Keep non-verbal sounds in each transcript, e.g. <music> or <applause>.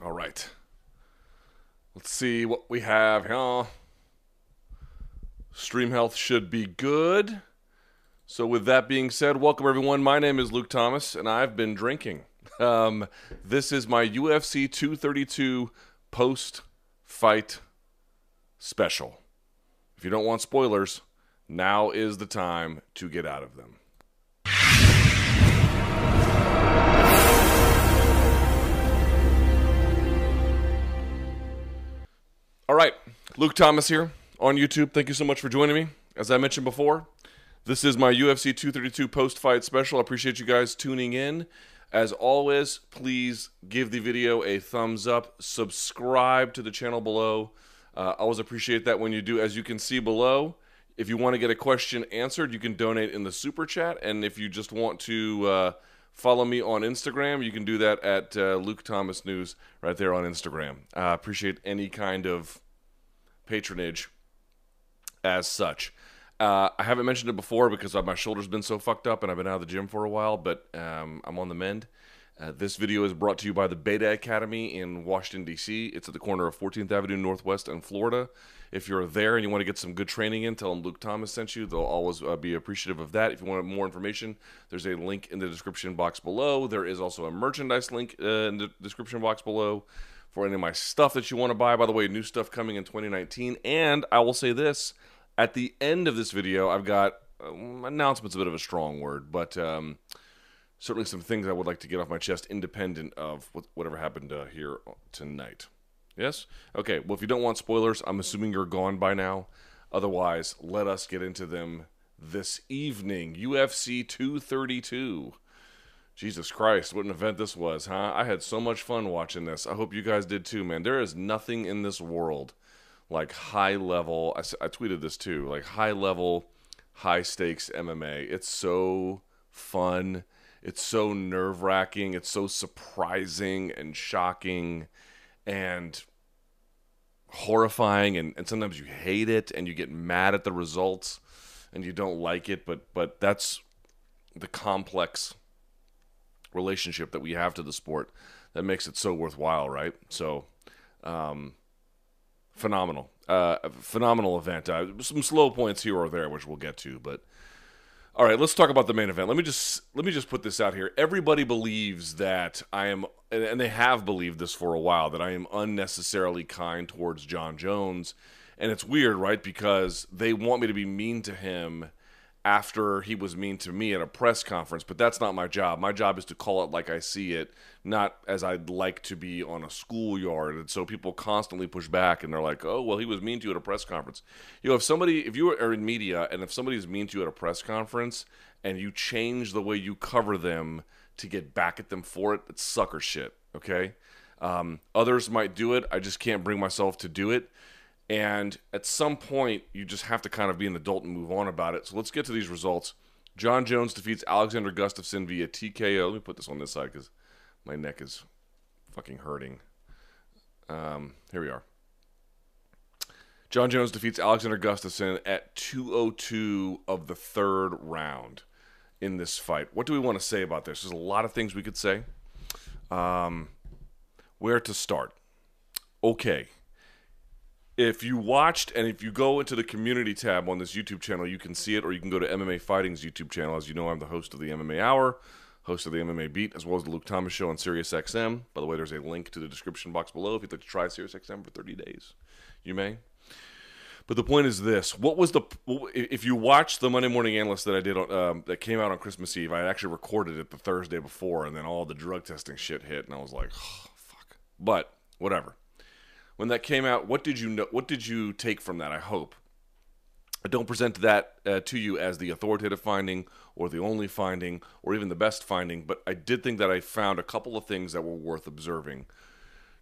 All right. Let's see what we have here. Stream health should be good. So, with that being said, welcome everyone. My name is Luke Thomas, and I've been drinking. Um, this is my UFC 232 post fight special. If you don't want spoilers, now is the time to get out of them. All right, Luke Thomas here on YouTube. Thank you so much for joining me. As I mentioned before, this is my UFC 232 post fight special. I appreciate you guys tuning in. As always, please give the video a thumbs up, subscribe to the channel below. Uh, I always appreciate that when you do. As you can see below, if you want to get a question answered, you can donate in the super chat. And if you just want to uh, follow me on Instagram, you can do that at uh, Luke Thomas News right there on Instagram. I appreciate any kind of patronage as such. Uh, I haven't mentioned it before because my shoulder's been so fucked up and I've been out of the gym for a while, but um, I'm on the mend. Uh, this video is brought to you by the Beta Academy in Washington, D.C. It's at the corner of 14th Avenue Northwest and Florida. If you're there and you want to get some good training in, tell them Luke Thomas sent you. They'll always uh, be appreciative of that. If you want more information, there's a link in the description box below. There is also a merchandise link uh, in the description box below for any of my stuff that you want to buy. By the way, new stuff coming in 2019. And I will say this at the end of this video, I've got um, announcements, a bit of a strong word, but. Um, certainly some things I would like to get off my chest, independent of whatever happened uh, here tonight. Yes? Okay, well, if you don't want spoilers, I'm assuming you're gone by now. Otherwise, let us get into them this evening. UFC 232. Jesus Christ, what an event this was, huh? I had so much fun watching this. I hope you guys did too, man. There is nothing in this world like high level. I, I tweeted this too, like high level, high stakes MMA. It's so fun it's so nerve wracking. It's so surprising and shocking and horrifying. And, and sometimes you hate it and you get mad at the results and you don't like it. But, but that's the complex relationship that we have to the sport that makes it so worthwhile, right? So, um, phenomenal, uh, phenomenal event. Uh, some slow points here or there, which we'll get to, but all right, let's talk about the main event. Let me just let me just put this out here. Everybody believes that I am and they have believed this for a while that I am unnecessarily kind towards Jon Jones. And it's weird, right? Because they want me to be mean to him after he was mean to me at a press conference, but that's not my job. My job is to call it like I see it, not as I'd like to be on a schoolyard. And so people constantly push back and they're like, oh, well, he was mean to you at a press conference. You know, if somebody, if you are in media and if somebody's mean to you at a press conference and you change the way you cover them to get back at them for it, it's sucker shit, okay? Um, others might do it. I just can't bring myself to do it. And at some point, you just have to kind of be an adult and move on about it. So let's get to these results. Jon Jones defeats Alexander Gustafsson via TKO. Let me put this on this side because my neck is fucking hurting. Um, here we are. Jon Jones defeats Alexander Gustafsson at 202 of the third round in this fight. What do we want to say about this? There's a lot of things we could say. Um, where to start? Okay if you watched and if you go into the community tab on this YouTube channel, you can see it, or you can go to MMA Fighting's YouTube channel. As you know, I'm the host of the MMA Hour, host of the MMA Beat, as well as the Luke Thomas Show on SiriusXM. By the way, there's a link to the description box below if you'd like to try SiriusXM for 30 days. You may. But the point is this: what was the if you watch the Monday Morning Analyst that I did on, um, that came out on Christmas Eve? I actually recorded it the Thursday before, and then all the drug testing shit hit, and I was like, oh, "Fuck!" But whatever when that came out, what did you know? What did you take from that? I hope. I don't present that uh, to you as the authoritative finding or the only finding or even the best finding, but I did think that I found a couple of things that were worth observing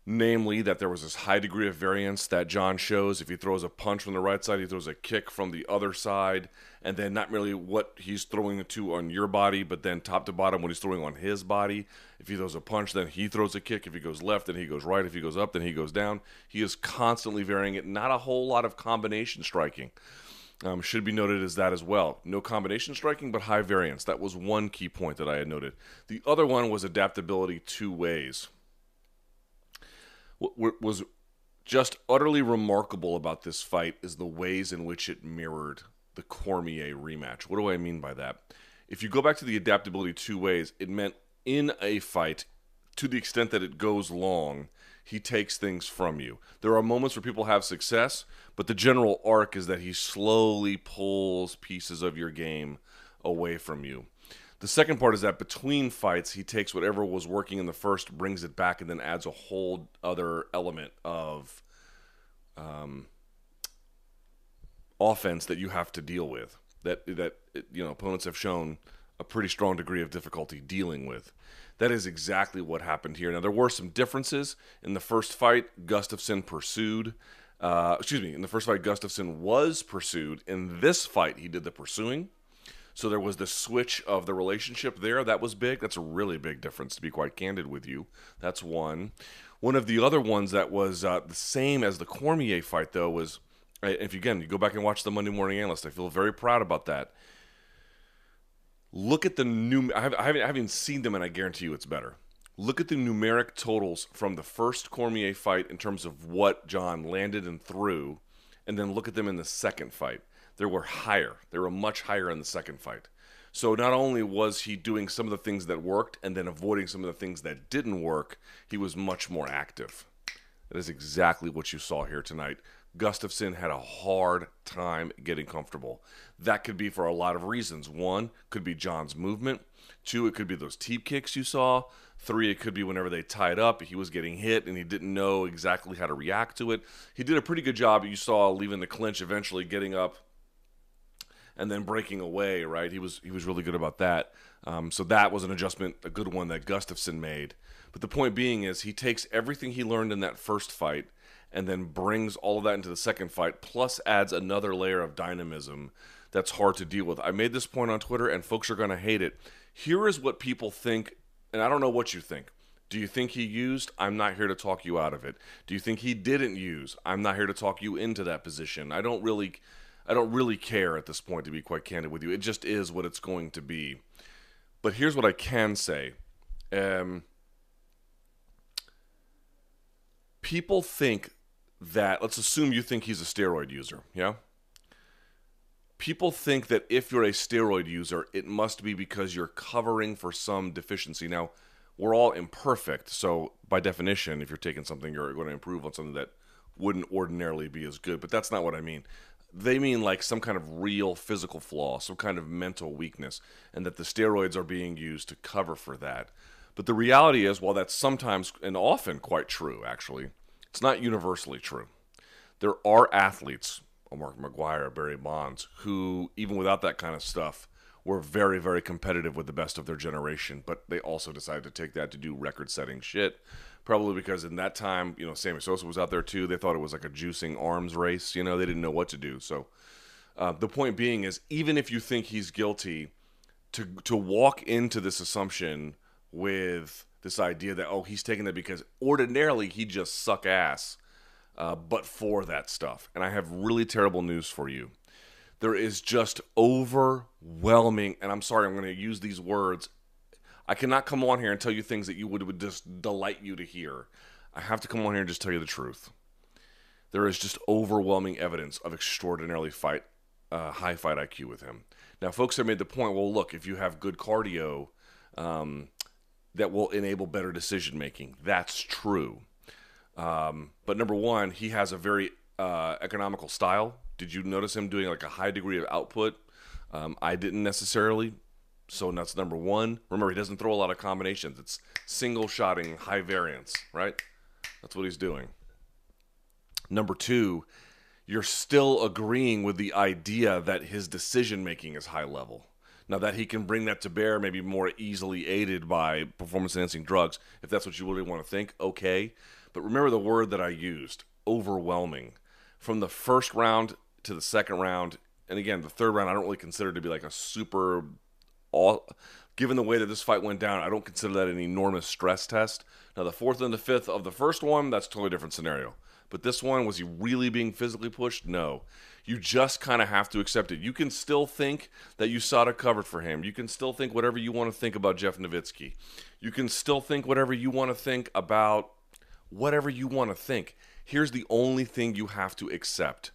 namely that there was this high degree of variance that Jon shows. If he throws a punch from the right side, he throws a kick from the other side, and then not merely what he's throwing it to on your body, but then top to bottom what he's throwing on his body. If he throws a punch, then he throws a kick. If he goes left, then he goes right. If he goes up, then he goes down. He is constantly varying it. Not a whole lot of combination striking. Um, should be noted as that as well. No combination striking, but high variance. That was one key point that I had noted. The other one was adaptability two ways. What was just utterly remarkable about this fight is the ways in which it mirrored the Cormier rematch. What do I mean by that? If you go back to the adaptability two ways, it meant in a fight, to the extent that it goes long, he takes things from you. There are moments where people have success, but the general arc is that he slowly pulls pieces of your game away from you. The second part is that between fights, he takes whatever was working in the first, brings it back, and then adds a whole other element of um, offense that you have to deal with. That that you know opponents have shown a pretty strong degree of difficulty dealing with. That is exactly what happened here. Now there were some differences in the first fight. Gustafsson pursued. Uh, excuse me. In the first fight, Gustafsson was pursued. In this fight, he did the pursuing. So there was the switch of the relationship there. That was big. That's a really big difference, to be quite candid with you. That's one. One of the other ones that was uh, the same as the Cormier fight, though, was if you, again you go back and watch the Monday Morning Analyst, I feel very proud about that. Look at the new. I haven't, I haven't seen them, and I guarantee you it's better. Look at the numeric totals from the first Cormier fight in terms of what Jon landed and threw, and then look at them in the second fight they were higher. They were much higher in the second fight. So not only was he doing some of the things that worked and then avoiding some of the things that didn't work, he was much more active. That is exactly what you saw here tonight. Gustafsson had a hard time getting comfortable. That could be for a lot of reasons. One could be Jon's movement. Two, it could be those teep kicks you saw. Three, it could be whenever they tied up, he was getting hit and he didn't know exactly how to react to it. He did a pretty good job. You saw leaving the clinch, eventually getting up and then breaking away. Right, he was he was really good about that. Um, so that was an adjustment, a good one that Gustafsson made. But the point being is he takes everything he learned in that first fight and then brings all of that into the second fight, plus adds another layer of dynamism that's hard to deal with. I made this point on Twitter, and folks are going to hate it. Here is what people think, and I don't know what you think. Do you think he used? I'm not here to talk you out of it. Do you think he didn't use? I'm not here to talk you into that position. I don't really I don't really care at this point, to be quite candid with you. It just is what it's going to be. But here's what I can say. Um, people think that, let's assume you think he's a steroid user, yeah? People think that if you're a steroid user, it must be because you're covering for some deficiency. Now, we're all imperfect, so by definition, if you're taking something, you're going to improve on something that wouldn't ordinarily be as good. But that's not what I mean they mean like some kind of real physical flaw, some kind of mental weakness, and that the steroids are being used to cover for that. But the reality is, while that's sometimes and often quite true, actually, it's not universally true. There are athletes, Mark McGwire, Barry Bonds, who, even without that kind of stuff, were very, very competitive with the best of their generation, but they also decided to take that to do record setting shit probably because in that time, you know, Sammy Sosa was out there too. They thought it was like a juicing arms race. You know, they didn't know what to do. So uh, the point being is, even if you think he's guilty, to to walk into this assumption with this idea that oh he's taking that because ordinarily he just suck ass, uh, but for that stuff. And I have really terrible news for you. There is just overwhelming, and I'm sorry, I'm going to use these words I cannot come on here and tell you things that you would, would just delight you to hear. I have to come on here and just tell you the truth. There is just overwhelming evidence of extraordinarily fight, uh, high fight IQ with him. Now, folks have made the point. Well, look, if you have good cardio, um, that will enable better decision making. That's true. Um, but number one, he has a very uh, economical style. Did you notice him doing like a high degree of output? Um, I didn't necessarily. So that's number one. Remember, he doesn't throw a lot of combinations. It's single shotting, high variance, right? That's what he's doing. Number two, you're still agreeing with the idea that his decision making is high level. Now that he can bring that to bear, maybe more easily aided by performance enhancing drugs, if that's what you really want to think, okay. But remember the word that I used overwhelming. From the first round to the second round, and again, the third round, I don't really consider to be like a super all given the way that this fight went down, I don't consider that an enormous stress test. Now, the fourth and the fifth of the first one, that's a totally different scenario. But this one, was he really being physically pushed? No. You just kind of have to accept it. You can still think that USADA covered for him. You can still think whatever you want to think about Jeff Novitzky. You can still think whatever you want to think about whatever you want to think. Here's the only thing you have to accept.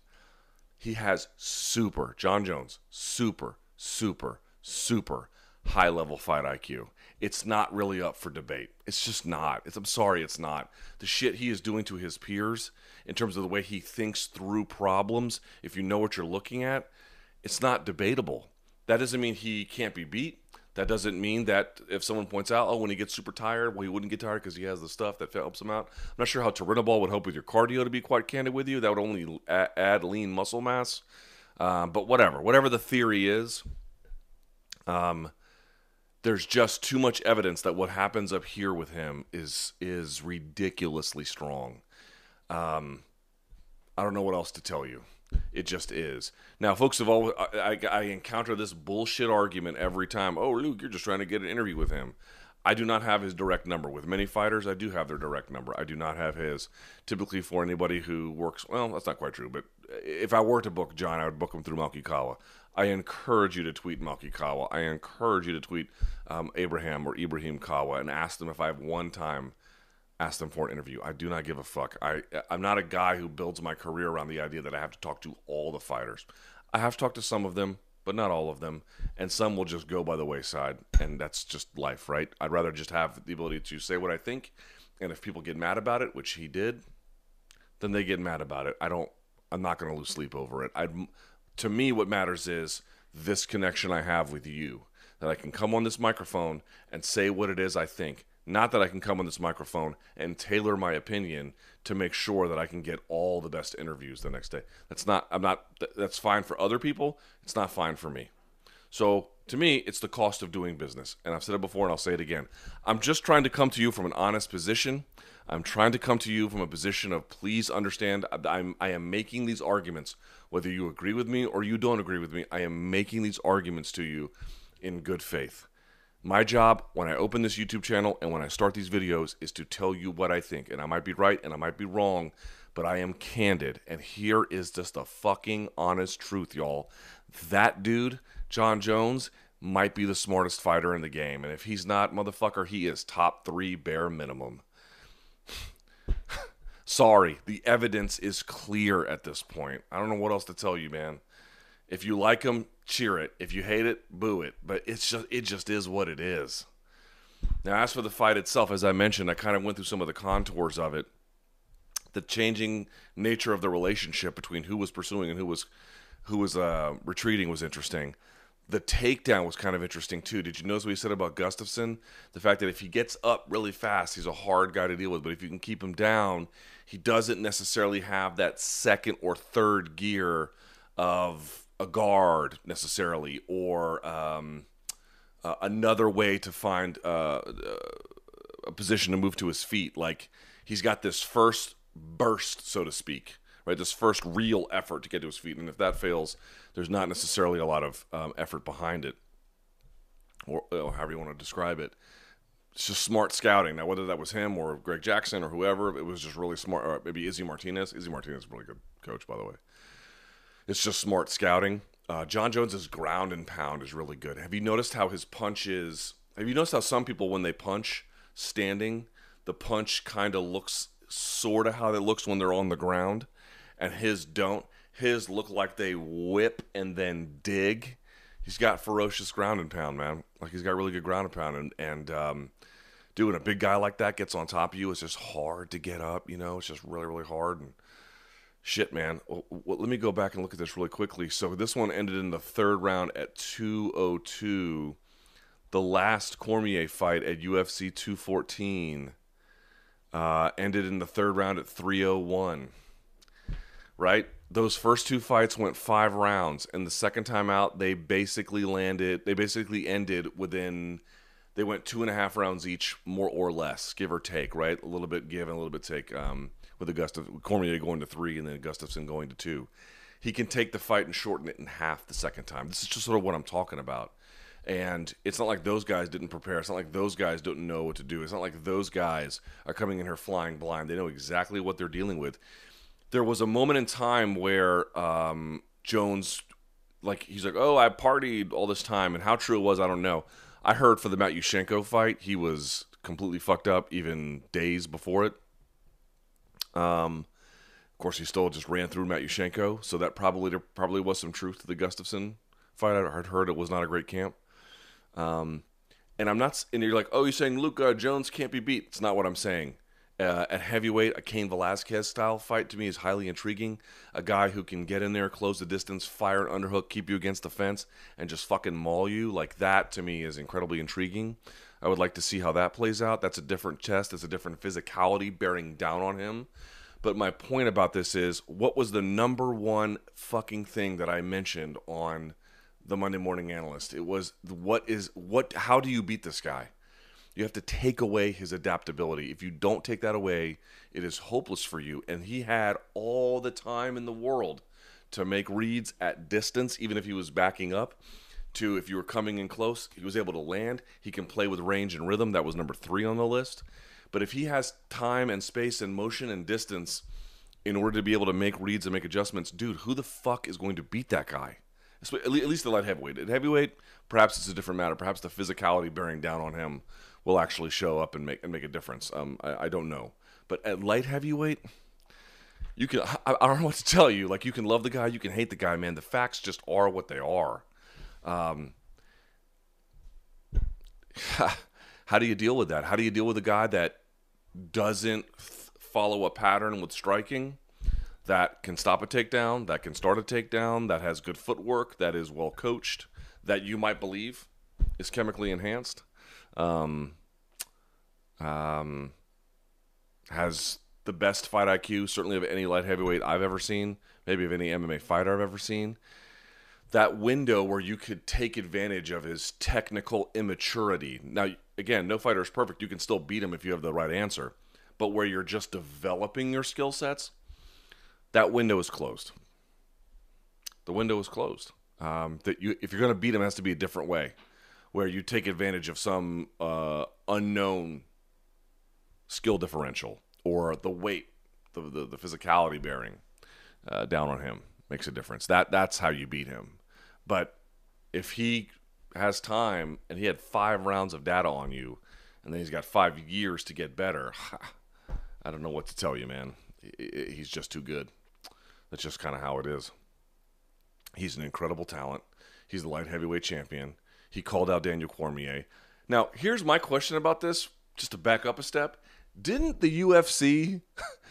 He has super, Jon Jones, super, super, super high level fight IQ. It's not really up for debate. It's just not. It's, I'm sorry, it's not. The shit he is doing to his peers in terms of the way he thinks through problems, if you know what you're looking at, it's not debatable. That doesn't mean he can't be beat. That doesn't mean that if someone points out, oh, when he gets super tired, well, he wouldn't get tired because he has the stuff that helps him out. I'm not sure how Turinabol would help with your cardio, to be quite candid with you. That would only add lean muscle mass. Um, but whatever, whatever the theory is, um, there's just too much evidence that what happens up here with him is is ridiculously strong. Um, I don't know what else to tell you. It just is. Now, folks have always I, I, I encounter this bullshit argument every time. Oh, Luke, you're just trying to get an interview with him. I do not have his direct number. With many fighters, I do have their direct number. I do not have his. Typically, for anybody who works, well, that's not quite true. But if I were to book Jon, I would book him through Malki Kawa. I encourage you to tweet Malki Kawa. I encourage you to tweet um, Abraham or Ibrahim Kawa and ask them if I have one time asked them for an interview. I do not give a fuck. I I'm not a guy who builds my career around the idea that I have to talk to all the fighters. I have talked to some of them, but not all of them, and some will just go by the wayside, and that's just life, right? I'd rather just have the ability to say what I think, and if people get mad about it, which he did, then they get mad about it. I don't. I'm not going to lose sleep over it. I'd to me, what matters is this connection I have with you. That I can come on this microphone and say what it is I think. Not that I can come on this microphone and tailor my opinion to make sure that I can get all the best interviews the next day. That's not, I'm not, that's fine for other people. It's not fine for me. So to me, it's the cost of doing business. And I've said it before and I'll say it again. I'm just trying to come to you from an honest position. I'm trying to come to you from a position of please understand I'm I am making these arguments whether you agree with me or you don't agree with me. I am making these arguments to you in good faith. My job when I open this YouTube channel and when I start these videos is to tell you what I think. And I might be right and I might be wrong, but I am candid. And here is just the fucking honest truth, y'all. That dude, Jon Jones, might be the smartest fighter in the game. And if he's not, motherfucker, he is top three bare minimum. Sorry, the evidence is clear at this point. I don't know what else to tell you, man. If you like him, cheer it. If you hate it, boo it. But it's just it just is what it is. Now, as for the fight itself, as I mentioned, I kind of went through some of the contours of it. The changing nature of the relationship between who was pursuing and who was who was uh, retreating was interesting the takedown was kind of interesting too. Did you notice what he said about Gustafsson? The fact that if he gets up really fast, he's a hard guy to deal with. But if you can keep him down, he doesn't necessarily have that second or third gear of a guard necessarily, or um, uh, another way to find uh, a position to move to his feet. Like he's got this first burst, so to speak, right? This first real effort to get to his feet, and if that fails, there's not necessarily a lot of um, effort behind it, or, or however you want to describe it. It's just smart scouting. Now, whether that was him or Greg Jackson or whoever, it was just really smart. Or maybe Izzy Martinez. Izzy Martinez is a really good coach, by the way. It's just smart scouting. Uh, Jon Jones's ground and pound is really good. Have you noticed how his punch is? Have you noticed how some people, when they punch standing, the punch kind of looks sort of how it looks when they're on the ground, and his don't. His look like they whip and then dig. He's got ferocious ground pound, man. Like he's got really good ground pound, and and um, doing a big guy like that gets on top of you. It's just hard to get up. You know, it's just really really hard. And shit, man. Well, let me go back and look at this really quickly. So this one ended in the third round at 202. The last Cormier fight at UFC 214 uh, ended in the third round at 301 right? Those first two fights went five rounds, and the second time out, they basically landed. They basically ended within. They went two and a half rounds each, more or less, give or take, right? A little bit give and a little bit take. Um, with Augusta Cormier going to three, and then Gustafsson going to two. He can take the fight and shorten it in half the second time. This is just sort of what I'm talking about. And it's not like those guys didn't prepare. It's not like those guys don't know what to do. It's not like those guys are coming in here flying blind. They know exactly what they're dealing with there was a moment in time where um, Jones, like, he's like, oh, I partied all this time, and how true it was, I don't know. I heard for the Matyushenko fight, he was completely fucked up even days before it. Um, of course, he still just ran through Matyushenko, so that probably there probably was some truth to the Gustafsson fight. I had heard it was not a great camp. Um, and I'm not, and you're like, oh, you're saying Luke Jones can't be beat. It's not what I'm saying. Uh, at heavyweight, a Cain Velasquez style fight to me is highly intriguing. A guy who can get in there, close the distance, fire an underhook, keep you against the fence, and just fucking maul you like that to me is incredibly intriguing. I would like to see how that plays out. That's a different chest, it's a different physicality bearing down on him. But my point about this is what was the number one fucking thing that I mentioned on the Monday Morning Analyst? It was what is what how do you beat this guy? You have to take away his adaptability. If you don't take that away, it is hopeless for you. And he had all the time in the world to make reads at distance, even if he was backing up. To if you were coming in close, he was able to land. He can play with range and rhythm. That was number three on the list. But if he has time and space and motion and distance in order to be able to make reads and make adjustments, dude, who the fuck is going to beat that guy? At least the light heavyweight. At heavyweight, perhaps it's a different matter. Perhaps the physicality bearing down on him will actually show up and make and make a difference. Um, I, I don't know, but at light heavyweight, you can. I, I, don't know what to tell you. Like you can love the guy, you can hate the guy, man. The facts just are what they are. Um, <sighs> how do you deal with that? How do you deal with a guy that doesn't follow a pattern with striking? That can stop a takedown, that can start a takedown, that has good footwork, that is well coached, that you might believe is chemically enhanced um, um, has the best fight IQ, certainly of any light heavyweight I've ever seen, maybe of any MMA fighter I've ever seen. That window where you could take advantage of his technical immaturity. Now, again, no fighter is perfect. You can still beat him if you have the right answer. But where you're just developing your skill sets, that window is closed. The window is closed. Um, that you, if you're going to beat him, it has to be a different way where you take advantage of some uh, unknown skill differential or the weight, the the, the physicality bearing uh, down on him makes a difference. That that's how you beat him. But if he has time and he had five rounds of data on you, and then he's got five years to get better, <sighs> I don't know what to tell you, man. He's just too good. That's just kind of how it is. He's an incredible talent. He's the light heavyweight champion. He called out Daniel Cormier. Now, here's my question about this, just to back up a step. Didn't the UFC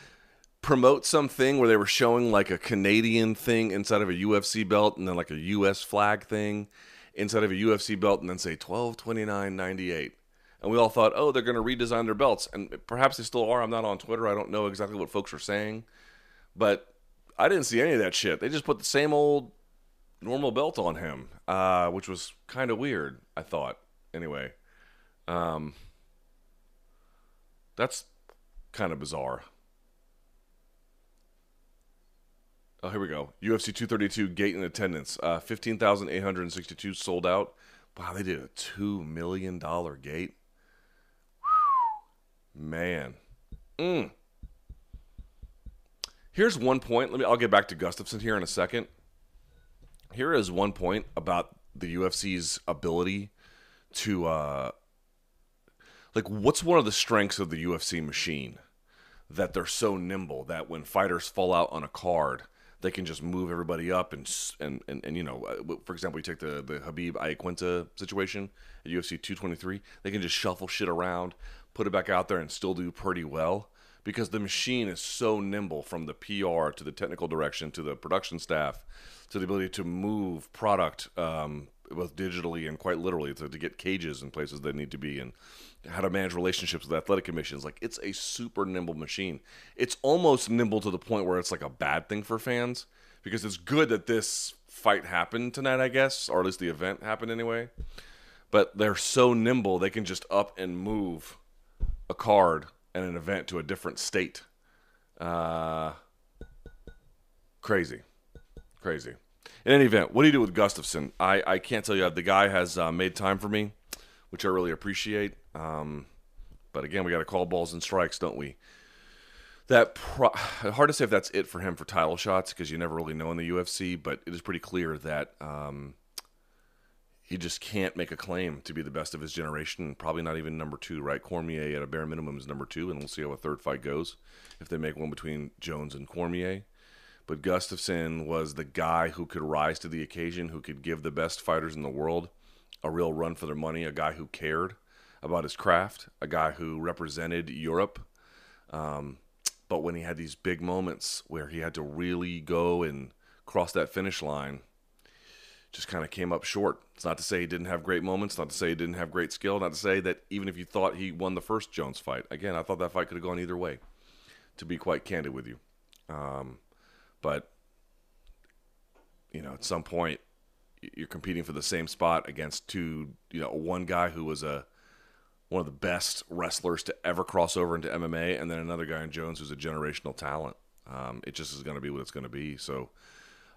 <laughs> promote something where they were showing like a Canadian thing inside of a UFC belt and then like a US flag thing inside of a UFC belt and then say 12 29 98? And we all thought, oh, they're going to redesign their belts. And perhaps they still are. I'm not on Twitter. I don't know exactly what folks are saying. But I didn't see any of that shit. They just put the same old normal belt on him, uh, which was kind of weird. I thought. Anyway, um, that's kind of bizarre. Oh, here we go. UFC 232 gate in attendance. Uh, 15,862 sold out. Wow, they did a $2 million gate. Man. Mm. Here's one point. Let me I'll get back to Gustafsson here in a second here is one point about the UFC's ability to uh like what's one of the strengths of the UFC machine that they're so nimble that when fighters fall out on a card they can just move everybody up and and and, and you know uh, for example you take the the Khabib Iaquinta situation at UFC 223 they can just shuffle shit around put it back out there and still do pretty well because the machine is so nimble from the PR to the technical direction to the production staff to the ability to move product um, both digitally and quite literally to, to get cages in places that need to be and how to manage relationships with athletic commissions. Like it's a super nimble machine. It's almost nimble to the point where it's like a bad thing for fans because it's good that this fight happened tonight i guess or at least the event happened anyway. But they're so nimble they can just up and move a card and an event to a different state uh, crazy Crazy. In any event, what do you do with Gustafsson? I, I can't tell you. The guy has uh, made time for me, which I really appreciate. Um, but again, we got to call balls and strikes, don't we? That pro- hard to say if that's it for him for title shots because you never really know in the UFC. But it is pretty clear that um, he just can't make a claim to be the best of his generation. Probably not even number two, right? Cormier at a bare minimum is number two, and we'll see how a third fight goes if they make one between Jones and Cormier. But Gustafsson was the guy who could rise to the occasion, who could give the best fighters in the world a real run for their money, a guy who cared about his craft, a guy who represented Europe. Um, but when he had these big moments where he had to really go and cross that finish line, just kind of came up short. It's not to say he didn't have great moments, not to say he didn't have great skill, not to say that even if you thought he won the first Jones fight, again, I thought that fight could have gone either way, to be quite candid with you. Um, but, you know, at some point, you're competing for the same spot against two, you know, one guy who was a one of the best wrestlers to ever cross over into MMA, and then another guy in Jones who's a generational talent. Um, it just is going to be what it's going to be. So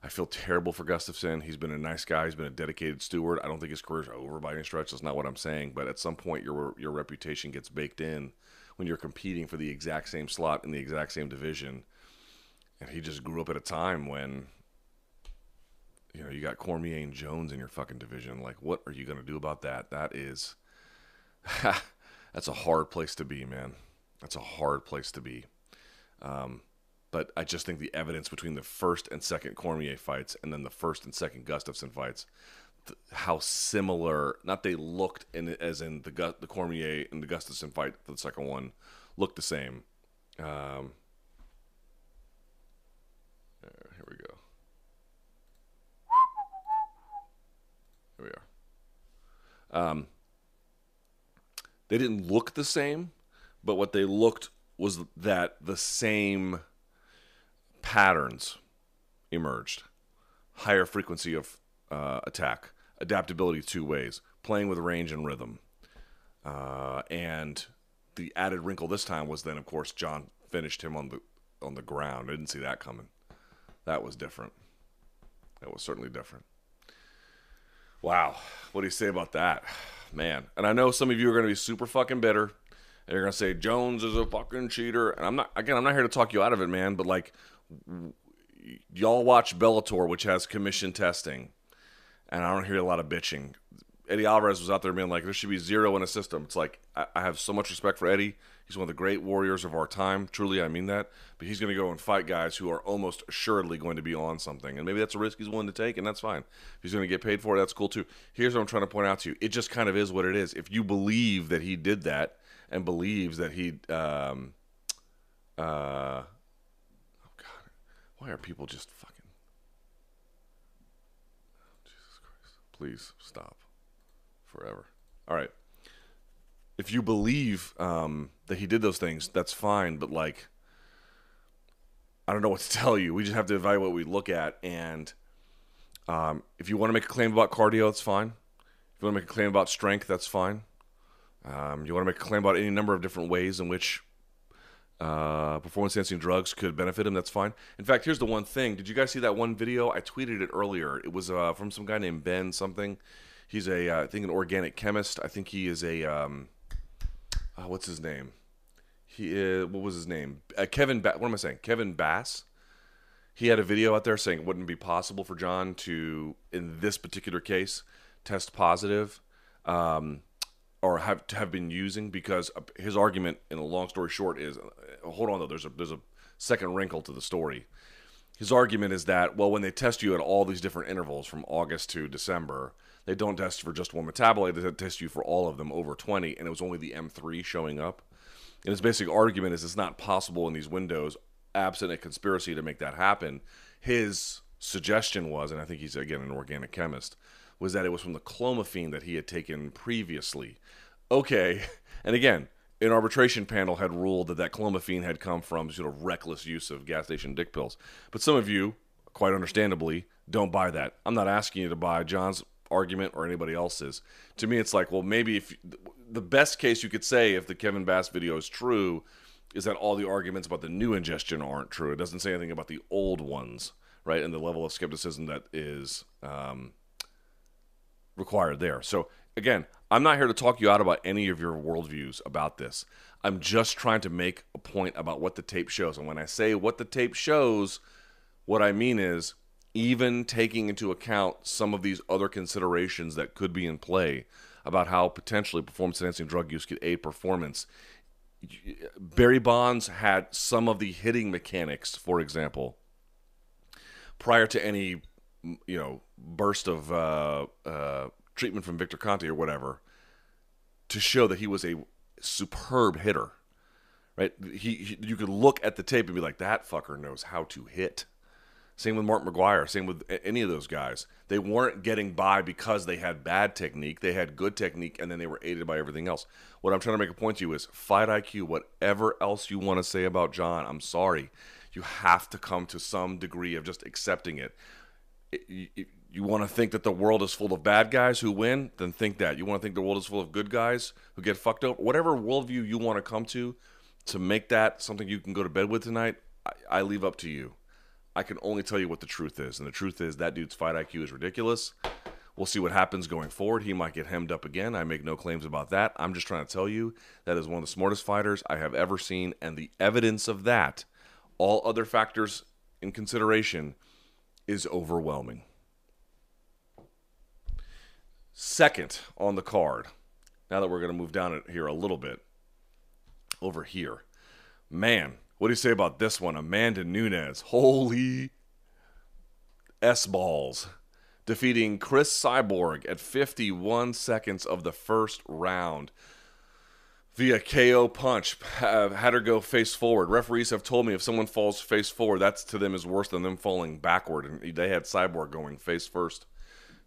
I feel terrible for Gustafsson. He's been a nice guy. He's been a dedicated steward. I don't think his career's over by any stretch. That's not what I'm saying. But at some point, your your reputation gets baked in when you're competing for the exact same slot in the exact same division. And he just grew up at a time when, you know, you got Cormier and Jones in your fucking division. Like, what are you going to do about that? That is, <laughs> that's a hard place to be, man. That's a hard place to be. Um, but I just think the evidence between the first and second Cormier fights and then the first and second Gustafsson fights, th- how similar not they looked in as in the the Cormier and the Gustafsson fight for the second one looked the same. Um, here we go. Here we are. Um, they didn't look the same, but what they looked was that the same patterns emerged higher frequency of uh, attack, adaptability two ways, playing with range and rhythm. Uh, and the added wrinkle this time was then, of course, Jon finished him on the on the ground. I didn't see that coming. That was different. That was certainly different. Wow, what do you say about that, man? And I know some of you are going to be super fucking bitter. And you're going to say Jones is a fucking cheater. And I'm not. Again, I'm not here to talk you out of it, man. But like, y'all watch Bellator, which has commission testing, and I don't hear a lot of bitching. Eddie Alvarez was out there being like, there should be zero in a system. It's like, I, I have so much respect for Eddie. He's one of the great warriors of our time. Truly, I mean that. But he's going to go and fight guys who are almost assuredly going to be on something. And maybe that's a risk he's willing to take, and that's fine. If he's going to get paid for it, that's cool too. Here's what I'm trying to point out to you it just kind of is what it is. If you believe that he did that and believes that he, um, uh, why are people just fucking. Jesus Christ. Please stop. Forever. All right. If you believe um, that he did those things, that's fine, but like. I don't know what to <laughs> tell you. We just have to evaluate what we look at. And um, if you want to make a claim about cardio, that's fine. If you want to make a claim about strength, that's fine. Um, you want to make a claim about any number of different ways in which uh, performance enhancing drugs could benefit him. That's fine. In fact, here's the one thing. Did you guys see that one video? I tweeted it earlier. It was uh, from some guy named Ben something. He's a, uh, I think, an organic chemist. I think he is a, um, uh, what's his name? He is, what was his name? Uh, Kevin. Ba- what am I saying? Kevin Bass. He had a video out there saying it wouldn't be possible for Jon to, in this particular case, test positive. Um, or have have been using because his argument in a long story short is uh, hold on though there's a there's a second wrinkle to the story. His argument is that well when they test you at all these different intervals from August to December they don't test for just one metabolite they test you for all of them over 20 and it was only the M3 showing up. And his basic argument is it's not possible in these windows absent a conspiracy to make that happen. His suggestion was and I think he's again an organic chemist was that it was from the clomiphene that he had taken previously. Okay, <laughs> and again, an arbitration panel had ruled that that clomiphene had come from sort of reckless use of gas station dick pills. But some of you, quite understandably, don't buy that. I'm not asking you to buy Jon's argument or anybody else's. To me, it's like, well, maybe if the best case you could say if the Kevin Bass video is true is that all the arguments about the new ingestion aren't true. It doesn't say anything about the old ones, right? And the level of skepticism that is um, required there. So again, I'm not here to talk you out about any of your worldviews about this. I'm just trying to make a point about what the tape shows. And when I say what the tape shows, what I mean is even taking into account some of these other considerations that could be in play about how potentially performance enhancing drug use could aid performance. Barry Bonds had some of the hitting mechanics, for example, prior to any you know burst of uh, uh, treatment from Victor Conte or whatever, to show that he was a superb hitter. Right? He, he you could look at the tape and be like, that fucker knows how to hit. Same with Mark McGwire. Same with any of those guys. They weren't getting by because they had bad technique. They had good technique, and then they were aided by everything else. What I'm trying to make a point to you is fight IQ. Whatever else you want to say about Jon, I'm sorry. You have to come to some degree of just accepting it. You, you want to think that the world is full of bad guys who win? Then think that. You want to think the world is full of good guys who get fucked up? Whatever worldview you want to come to to make that something you can go to bed with tonight, I, I leave up to you. I can only tell you what the truth is. And the truth is that dude's fight IQ is ridiculous. We'll see what happens going forward. He might get hemmed up again. I make no claims about that. I'm just trying to tell you that is one of the smartest fighters I have ever seen. And the evidence of that, all other factors in consideration, is overwhelming. Second on the card, now that we're going to move down it here a little bit, over here. Man, what do you say about this one? Amanda Nunes. Holy S balls. Defeating Cris Cyborg at 51 seconds of the first round via KO punch. Had her go face forward. Referees have told me if someone falls face forward, that's to them is worse than them falling backward. And they had Cyborg going face first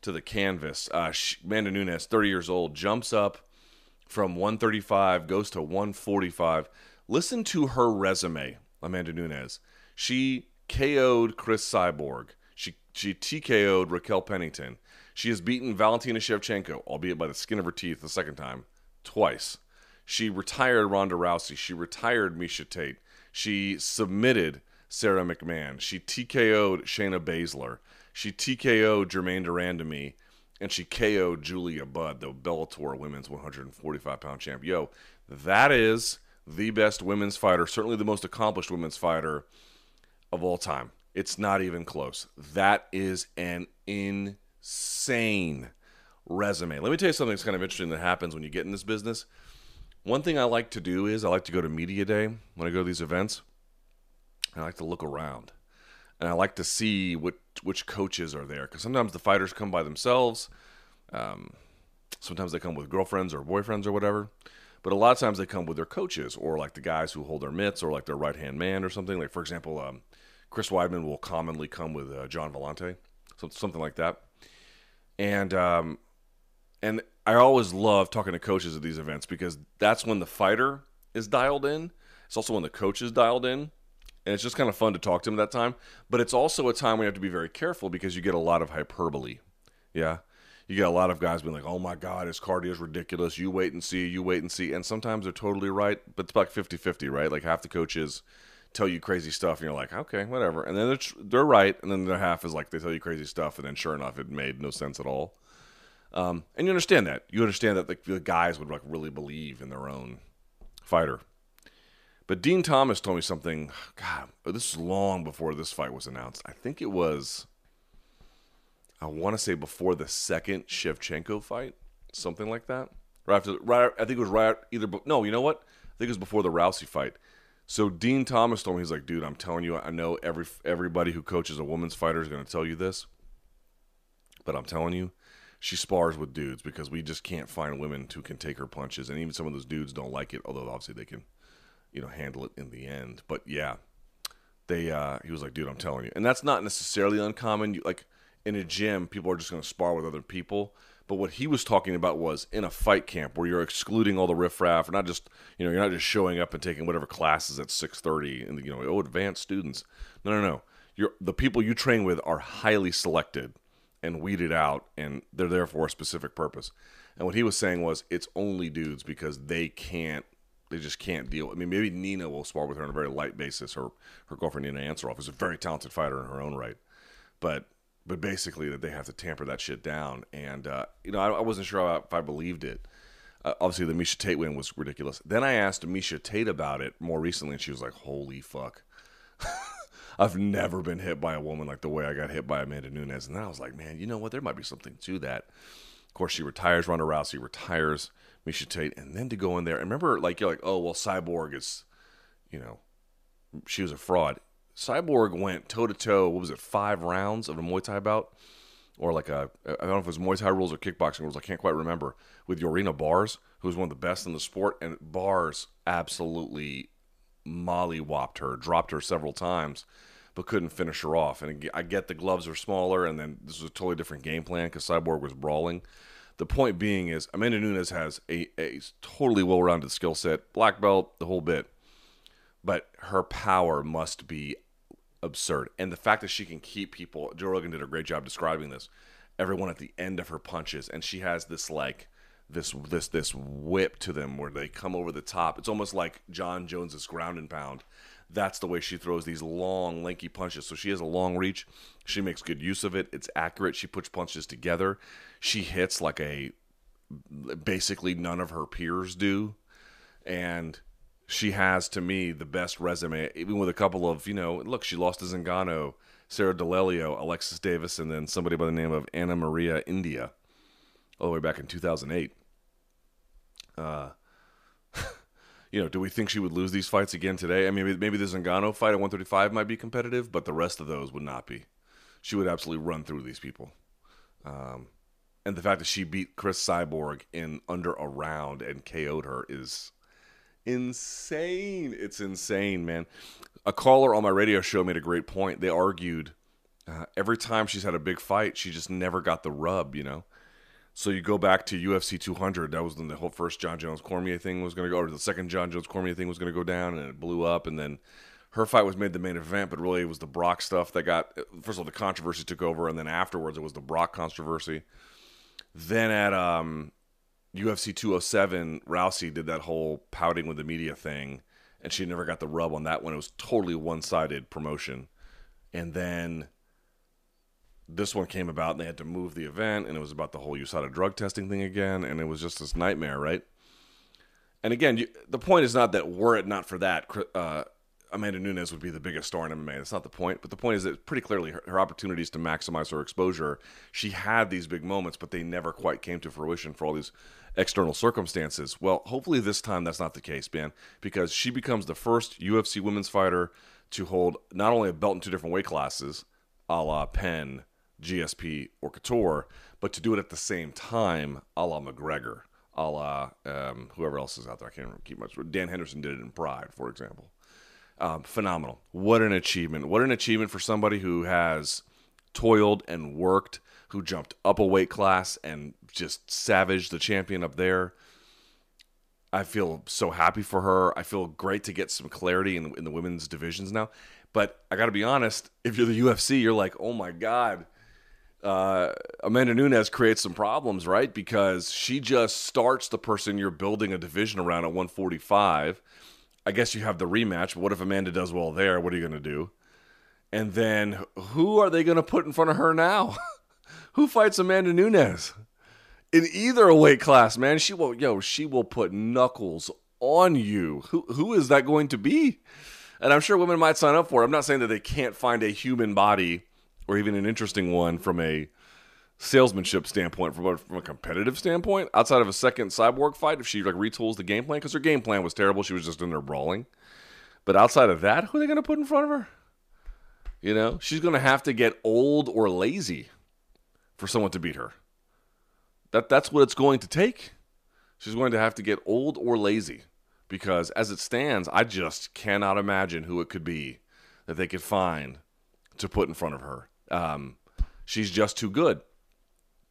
to the canvas. Uh, Amanda Nunes, 30 years old, jumps up from 135, goes to 145 Listen to her resume, Amanda Nunes. She KO'd Cris Cyborg. She she TKO'd Raquel Pennington. She has beaten Valentina Shevchenko, albeit by the skin of her teeth, the second time, twice. She retired Ronda Rousey. She retired Miesha Tate. She submitted Sara McMann. She TKO'd Shayna Baszler. She TKO'd Germaine de Randamie. And she KO'd Julia Budd, the Bellator women's 145 pound champ. Yo, that is the best women's fighter, certainly the most accomplished women's fighter of all time. It's not even close. That is an insane resume. Let me tell you something that's kind of interesting that happens when you get in this business. One thing I like to do is I like to go to media day when I go to these events. I like to look around, and I like to see what which coaches are there because sometimes the fighters come by themselves. Um, sometimes they come with girlfriends or boyfriends or whatever. But a lot of times they come with their coaches or like the guys who hold their mitts or like their right hand man or something. Like, for example, um, Chris Weidman will commonly come with uh, John Villante, so, something like that. And, um, and I always love talking to coaches at these events because that's when the fighter is dialed in. It's also when the coach is dialed in. And it's just kind of fun to talk to them at that time. But it's also a time you have to be very careful because you get a lot of hyperbole. Yeah you get a lot of guys being like, "Oh my God, his cardio is ridiculous. You wait and see. You wait and see." And sometimes they're totally right, but it's like 50-50, right? Like half the coaches tell you crazy stuff, and you're like, "Okay, whatever." And then they're, they're right, and then the half is like they tell you crazy stuff, and then sure enough, it made no sense at all. Um, and you understand that. You understand that the, the guys would like really believe in their own fighter. But Dean Thomas told me something. God, this is long before this fight was announced. I think it was I want to say before the second Shevchenko fight, something like that. Right after, right, I think it was right either. No, you know what? I think it was before the Rousey fight. So Dean Thomas told me he's like, dude, I'm telling you, I know every everybody who coaches a women's fighter is going to tell you this, but I'm telling you, she spars with dudes because we just can't find women who can take her punches, and even some of those dudes don't like it. Although obviously they can, you know, handle it in the end. But yeah, they. uh He was like, dude, I'm telling you, and that's not necessarily uncommon. You like in a gym, people are just going to spar with other people. But what he was talking about was in a fight camp where you're excluding all the riffraff, or not just you know you're not just showing up and taking whatever classes at six thirty and you know oh advanced students. No, no, no. You're the people you train with are highly selected and weeded out, and they're there for a specific purpose. And what he was saying was it's only dudes because they can't they just can't deal. I mean, maybe Nina will spar with her on a very light basis. Her her girlfriend Nina Ansaroff is a very talented fighter in her own right, but but basically that they have to tamper that shit down. And uh, you know, I, I, wasn't sure if I believed it. Uh, obviously, the Miesha Tate win was ridiculous. Then I asked Miesha Tate about it more recently, and she was like, "Holy fuck." <laughs> I've never been hit by a woman like the way I got hit by Amanda Nunes. And I was like, man, you know what? There might be something to that. Of course, she retires Ronda Rousey, retires Miesha Tate, and then to go in there. And remember, like you're like, oh well, Cyborg is, you know, she was a fraud. Cyborg went toe to toe. What was it? Five rounds of a Muay Thai bout, or like a I don't know if it was Muay Thai rules or kickboxing rules. I can't quite remember. With Jorina Baars, who was one of the best in the sport, and Baars absolutely mollywopped her, dropped her several times, but couldn't finish her off. And I get the gloves are smaller, and then this was a totally different game plan because Cyborg was brawling. The point being is Amanda Nunes has a, a totally well-rounded skill set, black belt, the whole bit, but her power must be absurd. And the fact that she can keep people, Joe Rogan did a great job describing this. Everyone at the end of her punches, and she has this like this this this whip to them where they come over the top. It's almost like Jon Jones's ground and pound. That's the way she throws these long, lanky punches. So she has a long reach. She makes good use of it. It's accurate. She puts punches together. She hits like a basically none of her peers do. And she has to me the best resume, even with a couple of, you know, look, she lost to Zingano, Sarah D'Alelio, Alexis Davis, and then somebody by the name of Anna Maria India all the way back in 2008. Uh, <laughs> you know, do we think she would lose these fights again today? I mean, maybe, the Zingano fight at 135 might be competitive, but the rest of those would not be. She would absolutely run through these people. Um, and the fact that she beat Cris Cyborg in under a round and KO'd her is insane. It's insane, man. A caller on my radio show made a great point. They argued uh, every time she's had a big fight, she just never got the rub, you know? So you go back to UFC 200. That was when the whole first Jon Jones Cormier thing was going to go, or the second Jon Jones Cormier thing was going to go down, and it blew up. And then her fight was made the main event, but really it was the Brock stuff that got. First of all, the controversy took over, and then afterwards it was the Brock controversy. Then at um, UFC 207, Rousey did that whole pouting with the media thing, and she never got the rub on that one. It was totally one sided promotion. And then this one came about and they had to move the event and it was about the whole USADA drug testing thing again and it was just this nightmare, right? And again, you, the point is not that were it not for that, uh, Amanda Nunes would be the biggest star in MMA. That's not the point. But the point is that pretty clearly her, her, opportunities to maximize her exposure, she had these big moments, but they never quite came to fruition for all these external circumstances. Well, hopefully this time that's not the case, man, because she becomes the first UFC women's fighter to hold not only a belt in two different weight classes, a la Penn, GSP or Couture, but to do it at the same time, a la McGregor, a la um, whoever else is out there. I can't keep much. Dan Henderson did it in Pride, for example. Um, phenomenal. What an achievement. What an achievement for somebody who has toiled and worked, who jumped up a weight class and just savaged the champion up there. I feel so happy for her. I feel great to get some clarity in, in the women's divisions now. But I got to be honest, if you're the UFC, you're like, oh my God, uh, Amanda Nunes creates some problems, right? Because she just starts the person you're building a division around at 145. I guess you have the rematch. But what if Amanda does well there? What are you going to do? And then who are they going to put in front of her now? <laughs> who fights Amanda Nunes? In either weight class, man, she will yo, she will put knuckles on you. Who who is that going to be? And I'm sure women might sign up for it. I'm not saying that they can't find a human body or even an interesting one from a salesmanship standpoint, from a, from a competitive standpoint, outside of a second cyborg fight, if she like retools the game plan, because her game plan was terrible, she was just in there brawling. But outside of that, who are they going to put in front of her? You know, she's going to have to get old or lazy for someone to beat her. That that's what it's going to take. She's going to have to get old or lazy because as it stands, I just cannot imagine who it could be that they could find to put in front of her. Um, she's just too good.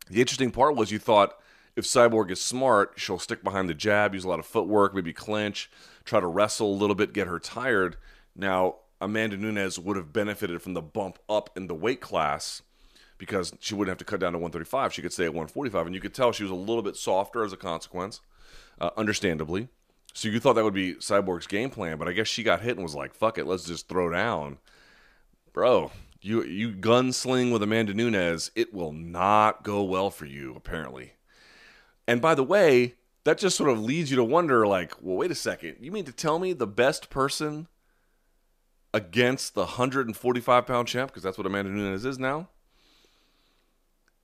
The interesting part was you thought if Cyborg is smart, she'll stick behind the jab, use a lot of footwork, maybe clinch, try to wrestle a little bit, get her tired. Now, Amanda Nunes would have benefited from the bump up in the weight class because she wouldn't have to cut down to 135. She could stay at 145. And you could tell she was a little bit softer as a consequence, uh, understandably. So you thought that would be Cyborg's game plan, but I guess she got hit and was like, fuck it, let's just throw down bro, you you gunsling with Amanda Nunes, it will not go well for you, apparently. And by the way, that just sort of leads you to wonder, like, well, wait a second, you mean to tell me the best person against the 145 pound champ, because that's what Amanda Nunes is now,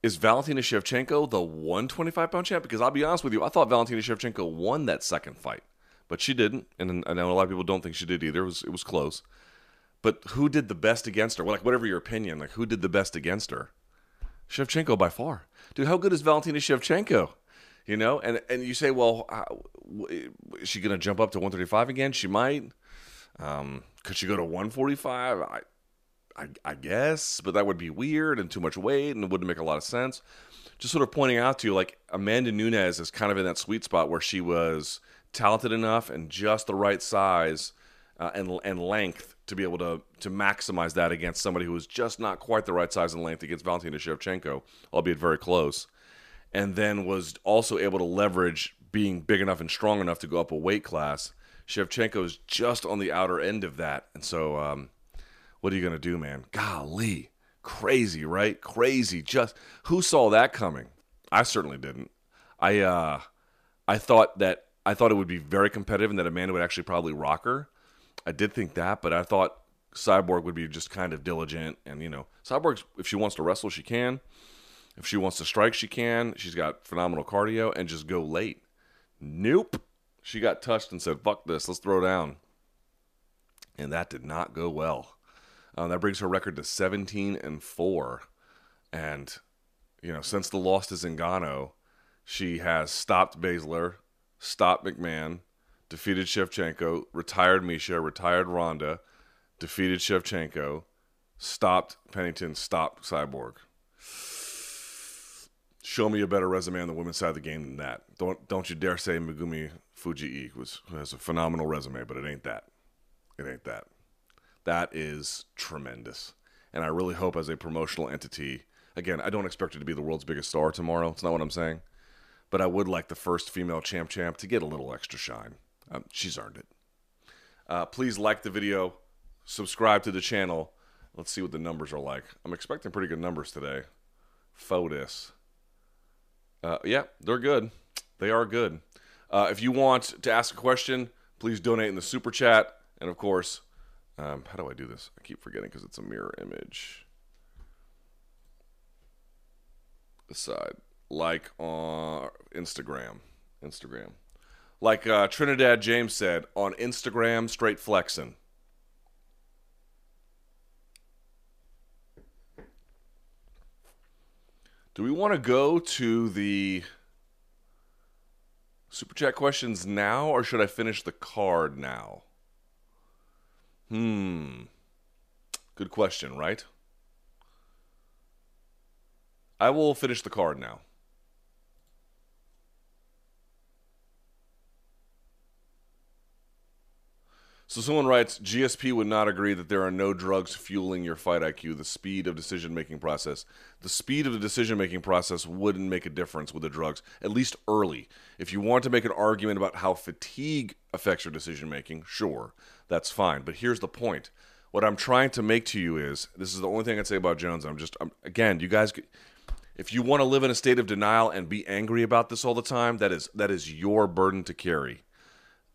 is Valentina Shevchenko the 125 pound champ? Because I'll be honest with you, I thought Valentina Shevchenko won that second fight, but she didn't, and I know a lot of people don't think she did either. It was it was close. But who did the best against her? Well, like whatever your opinion, like who did the best against her? Shevchenko by far, dude. How good is Valentina Shevchenko? You know, and and you say, well, is she gonna jump up to 135 again? She might. Um, could she go to 145? I, I, I guess, but that would be weird and too much weight, and it wouldn't make a lot of sense. Just sort of pointing out to you, like Amanda Nunes is kind of in that sweet spot where she was talented enough and just the right size uh, and and length to be able to to maximize that against somebody who is just not quite the right size and length against Valentina Shevchenko, albeit very close, and then was also able to leverage being big enough and strong enough to go up a weight class. Shevchenko is just on the outer end of that, and so um, what are you gonna do, man? Golly, crazy, right? Crazy. Just who saw that coming? I certainly didn't. I uh, I thought that I thought it would be very competitive and that Amanda would actually probably rock her. I did think that, but I thought Cyborg would be just kind of diligent and you know, Cyborg if she wants to wrestle, she can. If she wants to strike, she can. She's got phenomenal cardio and just go late. Nope. She got touched and said, "Fuck this, let's throw down." And that did not go well. Um, that brings her record to 17 and 4. And, you know, since the loss to Zingano, she has stopped Baszler, stopped McMann, defeated Shevchenko, retired Miesha, retired Ronda, defeated Shevchenko, stopped Pennington, stopped Cyborg. Show me a better resume on the women's side of the game than that. Don't don't you dare say Megumi Fujii was has a phenomenal resume, but it ain't that. It ain't that. That is tremendous. And I really hope, as a promotional entity, again, I don't expect her to be the world's biggest star tomorrow. It's not what I'm saying. But I would like the first female champ champ to get a little extra shine. Um, she's earned it. Uh, please like the video, subscribe to the channel. Let's see what the numbers are like. I'm expecting pretty good numbers today. FOTUS. Uh, yeah, they're good. They are good. Uh, if you want to ask a question, please donate in the super chat. And of course, um, how do I do this? I keep forgetting because it's a mirror image. The side, like on Instagram, Instagram, like uh, Trinidad James said on Instagram, straight flexing. Do we want to go to the super chat questions now, or should I finish the card now? Hmm. Good question, right? I will finish the card now. So someone writes, GSP would not agree that there are no drugs fueling your fight IQ, the speed of decision making process. The speed of the decision making process wouldn't make a difference with the drugs, at least early. If you want to make an argument about how fatigue affects your decision making, sure, that's fine. But here's the point. What I'm trying to make to you is this is the only thing I'd say about Jones. I'm just, I'm, again, you guys, if you want to live in a state of denial and be angry about this all the time, that is that is your burden to carry.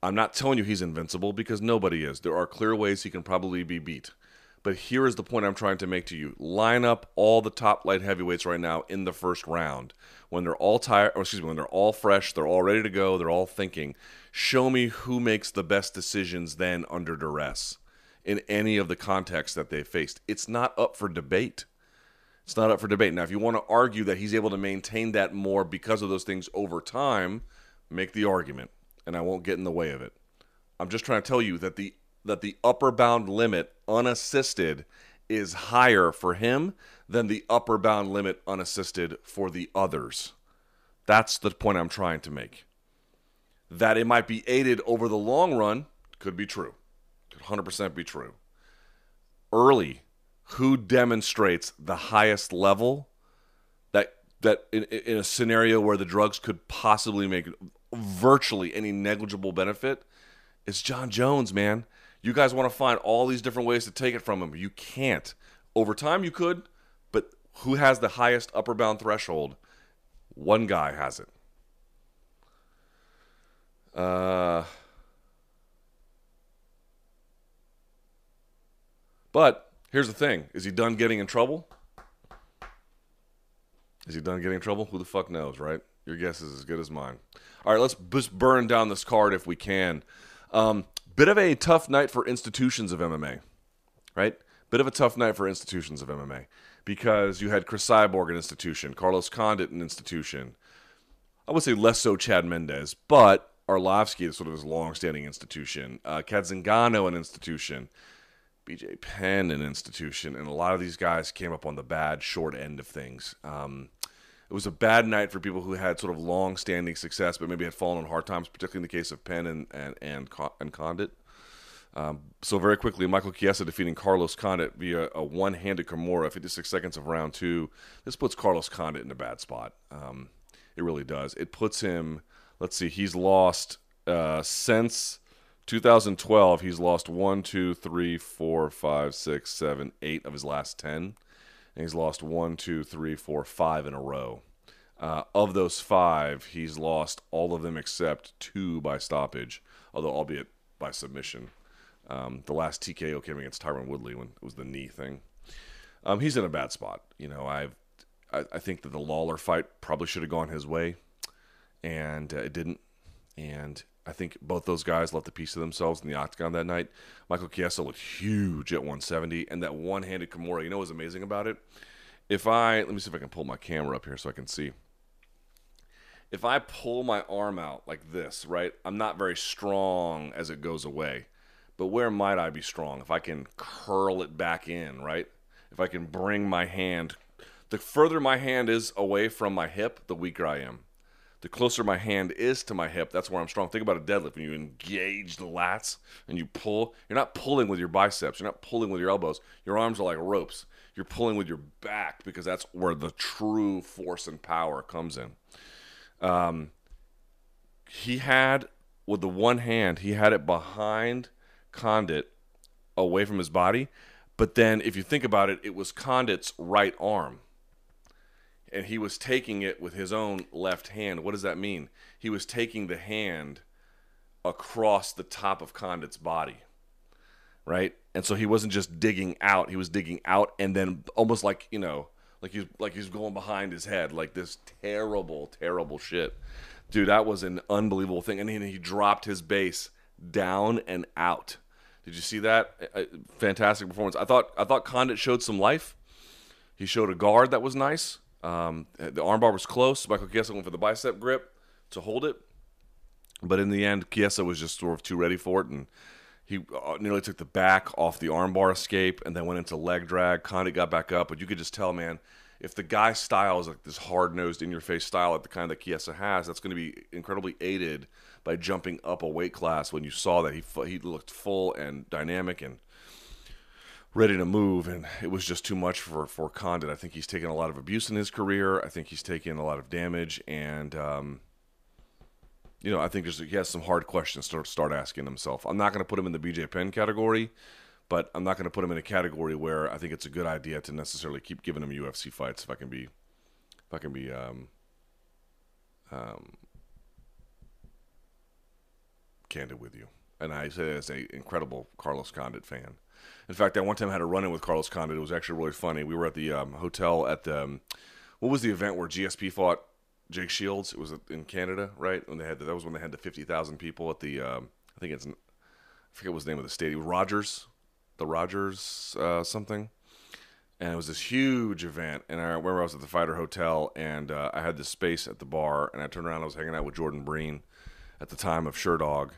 I'm not telling you he's invincible because nobody is. There are clear ways he can probably be beat. But here is the point I'm trying to make to you. Line up all the top light heavyweights right now in the first round. When they're all tired, or excuse me, when they're all fresh, they're all ready to go, they're all thinking. Show me who makes the best decisions then under duress in any of the contexts that they faced. It's not up for debate. It's not up for debate. Now, if you want to argue that he's able to maintain that more because of those things over time, make the argument and I won't get in the way of it. I'm just trying to tell you that the that the upper bound limit unassisted is higher for him than the upper bound limit unassisted for the others. That's the point I'm trying to make. That it might be aided over the long run could be true. Could 100% be true. Early, who demonstrates the highest level that that in, in a scenario where the drugs could possibly make virtually any negligible benefit, it's Jon Jones, man. You guys want to find all these different ways to take it from him. You can't. Over time, you could, but who has the highest upper bound threshold? One guy has it. Uh, But here's the thing: is he done getting in trouble? Is he done getting in trouble? Who the fuck knows, right? Your guess is as good as mine. All right, let's just burn down this card if we can. Um, bit of a tough night for institutions of MMA, right? Bit of a tough night for institutions of MMA because you had Cris Cyborg, an institution, Carlos Condit, an institution. I would say less so Chad Mendes, but Arlovsky is sort of his long-standing institution. Uh, an institution. BJ Penn, an institution, and a lot of these guys came up on the bad short end of things. Um, it was a bad night for people who had sort of long-standing success, but maybe had fallen on hard times, particularly in the case of Penn and and and, and Condit. Um, so very quickly, Michael Chiesa defeating Carlos Condit via a one-handed Kimura, 56 seconds of round two. This puts Carlos Condit in a bad spot. Um, it really does. It puts him. Let's see. He's lost uh, since 2012, he's lost one, two, three, four, five, six, seven, eight of his last 10. And he's lost one, two, three, four, five in a row. Uh, of those five, he's lost all of them except two by stoppage, although albeit by submission. Um, the last TKO came against Tyron Woodley when it was the knee thing. Um, he's in a bad spot. You know, I've, I, I think that the Lawler fight probably should have gone his way, and uh, it didn't. And I think both those guys left a piece of themselves in the octagon that night. Michael Chiesa looked huge at 170, and that one-handed Kimura. You know what's amazing about it? If I let me see if I can pull my camera up here so I can see. If I pull my arm out like this, right? I'm not very strong as it goes away. But where might I be strong? If I can curl it back in, right? If I can bring my hand, the further my hand is away from my hip, the weaker I am the closer my hand is to my hip, that's where I'm strong. Think about a deadlift. When you engage the lats and you pull, you're not pulling with your biceps, you're not pulling with your elbows. Your arms are like ropes. You're pulling with your back because that's where the true force and power comes in. Um, he had, with the one hand, he had it behind Condit away from his body. But then, if you think about it, it was Condit's right arm and he was taking it with his own left hand. What does that mean? He was taking the hand across the top of Condit's body, right? And so he wasn't just digging out; he was digging out, and then almost like you know, like he's like he's going behind his head, like this terrible, terrible shit, dude. That was an unbelievable thing, and then he dropped his base down and out. Did you see that? Fantastic performance. I thought I thought Condit showed some life. He showed a guard that was nice. Um, the armbar was close. Michael Chiesa went for the bicep grip to hold it, but in the end, Chiesa was just sort of too ready for it, and he uh, nearly took the back off the armbar escape, and then went into leg drag. Condit got back up, but you could just tell, man, if the guy's style is like this hard nosed, in your face style, like the kind that Chiesa has, that's going to be incredibly aided by jumping up a weight class. When you saw that he he looked full and dynamic and ready to move, and it was just too much for for Condit. I think he's taken a lot of abuse in his career. I think he's taken a lot of damage, and um, you know, I think there's he has some hard questions to start asking himself. I'm not going to put him in the BJ Penn category, but I'm not going to put him in a category where I think it's a good idea to necessarily keep giving him UFC fights. If I can be, if I can be, um, um, candid with you, and I say as a incredible Carlos Condit fan. In fact, I one time had a run in with Carlos Condit. It was actually really funny. We were at the um, hotel at the, um, what was the event where GSP fought Jake Shields? It was in Canada, right? When they had the, that was when they had the fifty thousand people at the um, I think it's I forget what the name of the stadium. Rogers, the Rogers uh, something. And it was this huge event, and I remember I was at the Fighter Hotel, and uh, I had this space at the bar, and I turned around, I was hanging out with Jordan Breen at the time of Sherdog,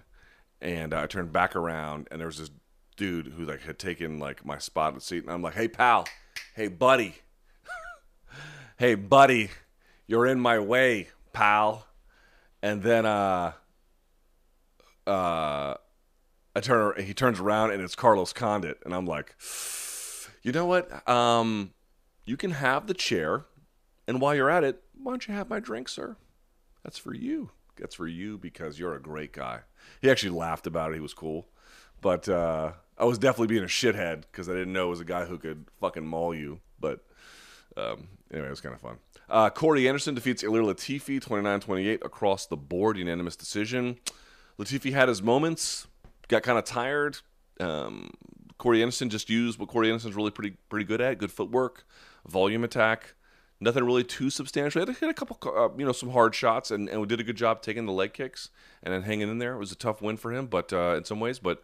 and I turned back around, and there was this dude who like had taken like my spot at seat, and I'm like, "Hey, pal, hey, buddy, <laughs> hey, buddy, you're in my way, pal." And then uh, uh, I turn, he turns around, and it's Carlos Condit, and I'm like, <sighs> "You know what? Um, you can have the chair, and while you're at it, why don't you have my drink, sir? That's for you." That's for you because you're a great guy. He actually laughed about it. He was cool. But uh, I was definitely being a shithead because I didn't know it was a guy who could fucking maul you. But um, anyway, it was kind of fun. Uh, Corey Anderson defeats Ilir Latifi 29 28 across the board, unanimous decision. Latifi had his moments, got kind of tired. Um, Corey Anderson just used what Corey Anderson's really pretty pretty good at: good footwork, volume attack. Nothing really too substantial. He had a couple, uh, you know, some hard shots, and, and we did a good job taking the leg kicks and then hanging in there. It was a tough win for him, but uh, in some ways, but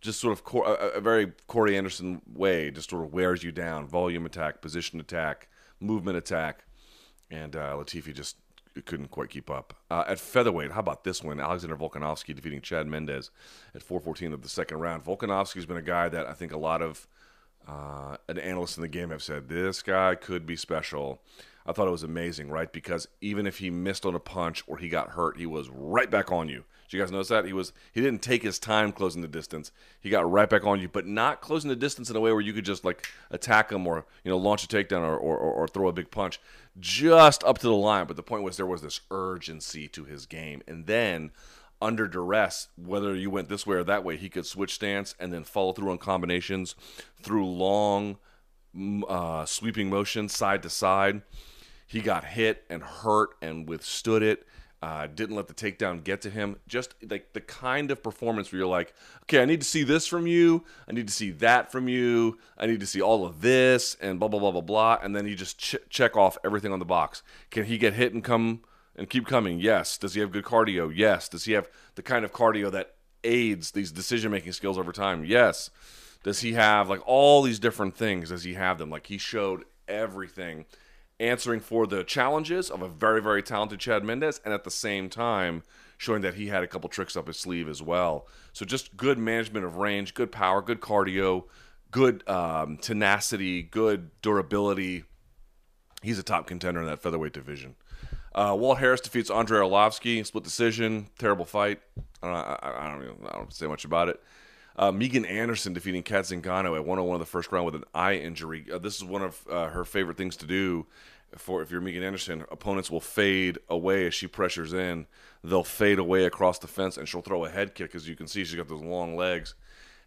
just sort of a, a, very Corey Anderson way, just sort of wears you down. Volume attack, position attack, movement attack, and uh, Latifi just couldn't quite keep up. Uh, at featherweight, how about this one? Alexander Volkanovski defeating Chad Mendes at 4:14 of the second round. Volkanovski's been a guy that I think a lot of uh, an analyst in the game have said this guy could be special. I thought it was amazing, right? Because even if he missed on a punch or he got hurt, he was right back on you. Did you guys notice that? He was he didn't take his time closing the distance. He got right back on you, but not closing the distance in a way where you could just like attack him or you know launch a takedown or, or, or throw a big punch. Just up to the line. But the point was there was this urgency to his game. And then under duress, whether you went this way or that way, he could switch stance and then follow through on combinations through long, uh, sweeping motions side to side. He got hit and hurt and withstood it. Uh, didn't let the takedown get to him. Just like the kind of performance where you're like, okay, I need to see this from you. I need to see that from you. I need to see all of this and blah, blah, blah, blah, blah. And then you just ch- check off everything on the box. Can he get hit and come and keep coming? Yes. Does he have good cardio? Yes. Does he have the kind of cardio that aids these decision making skills over time? Yes. Does he have like all these different things? Does he have them? Like he showed everything, answering for the challenges of a very, very talented Chad Mendes, and at the same time showing that he had a couple tricks up his sleeve as well. So just good management of range, good power, good cardio, good um, tenacity, good durability. He's a top contender in that featherweight division. Uh, Walt Harris defeats Andrei Arlovski, split decision, terrible fight. I don't, I, I don't, even, I don't say much about it. Uh, Megan Anderson defeating Cat Zingano at 101 of the first round with an eye injury. Uh, this is one of uh, her favorite things to do. For if you're Megan Anderson, opponents will fade away as she pressures in. They'll fade away across the fence, and she'll throw a head kick. As you can see, she's got those long legs,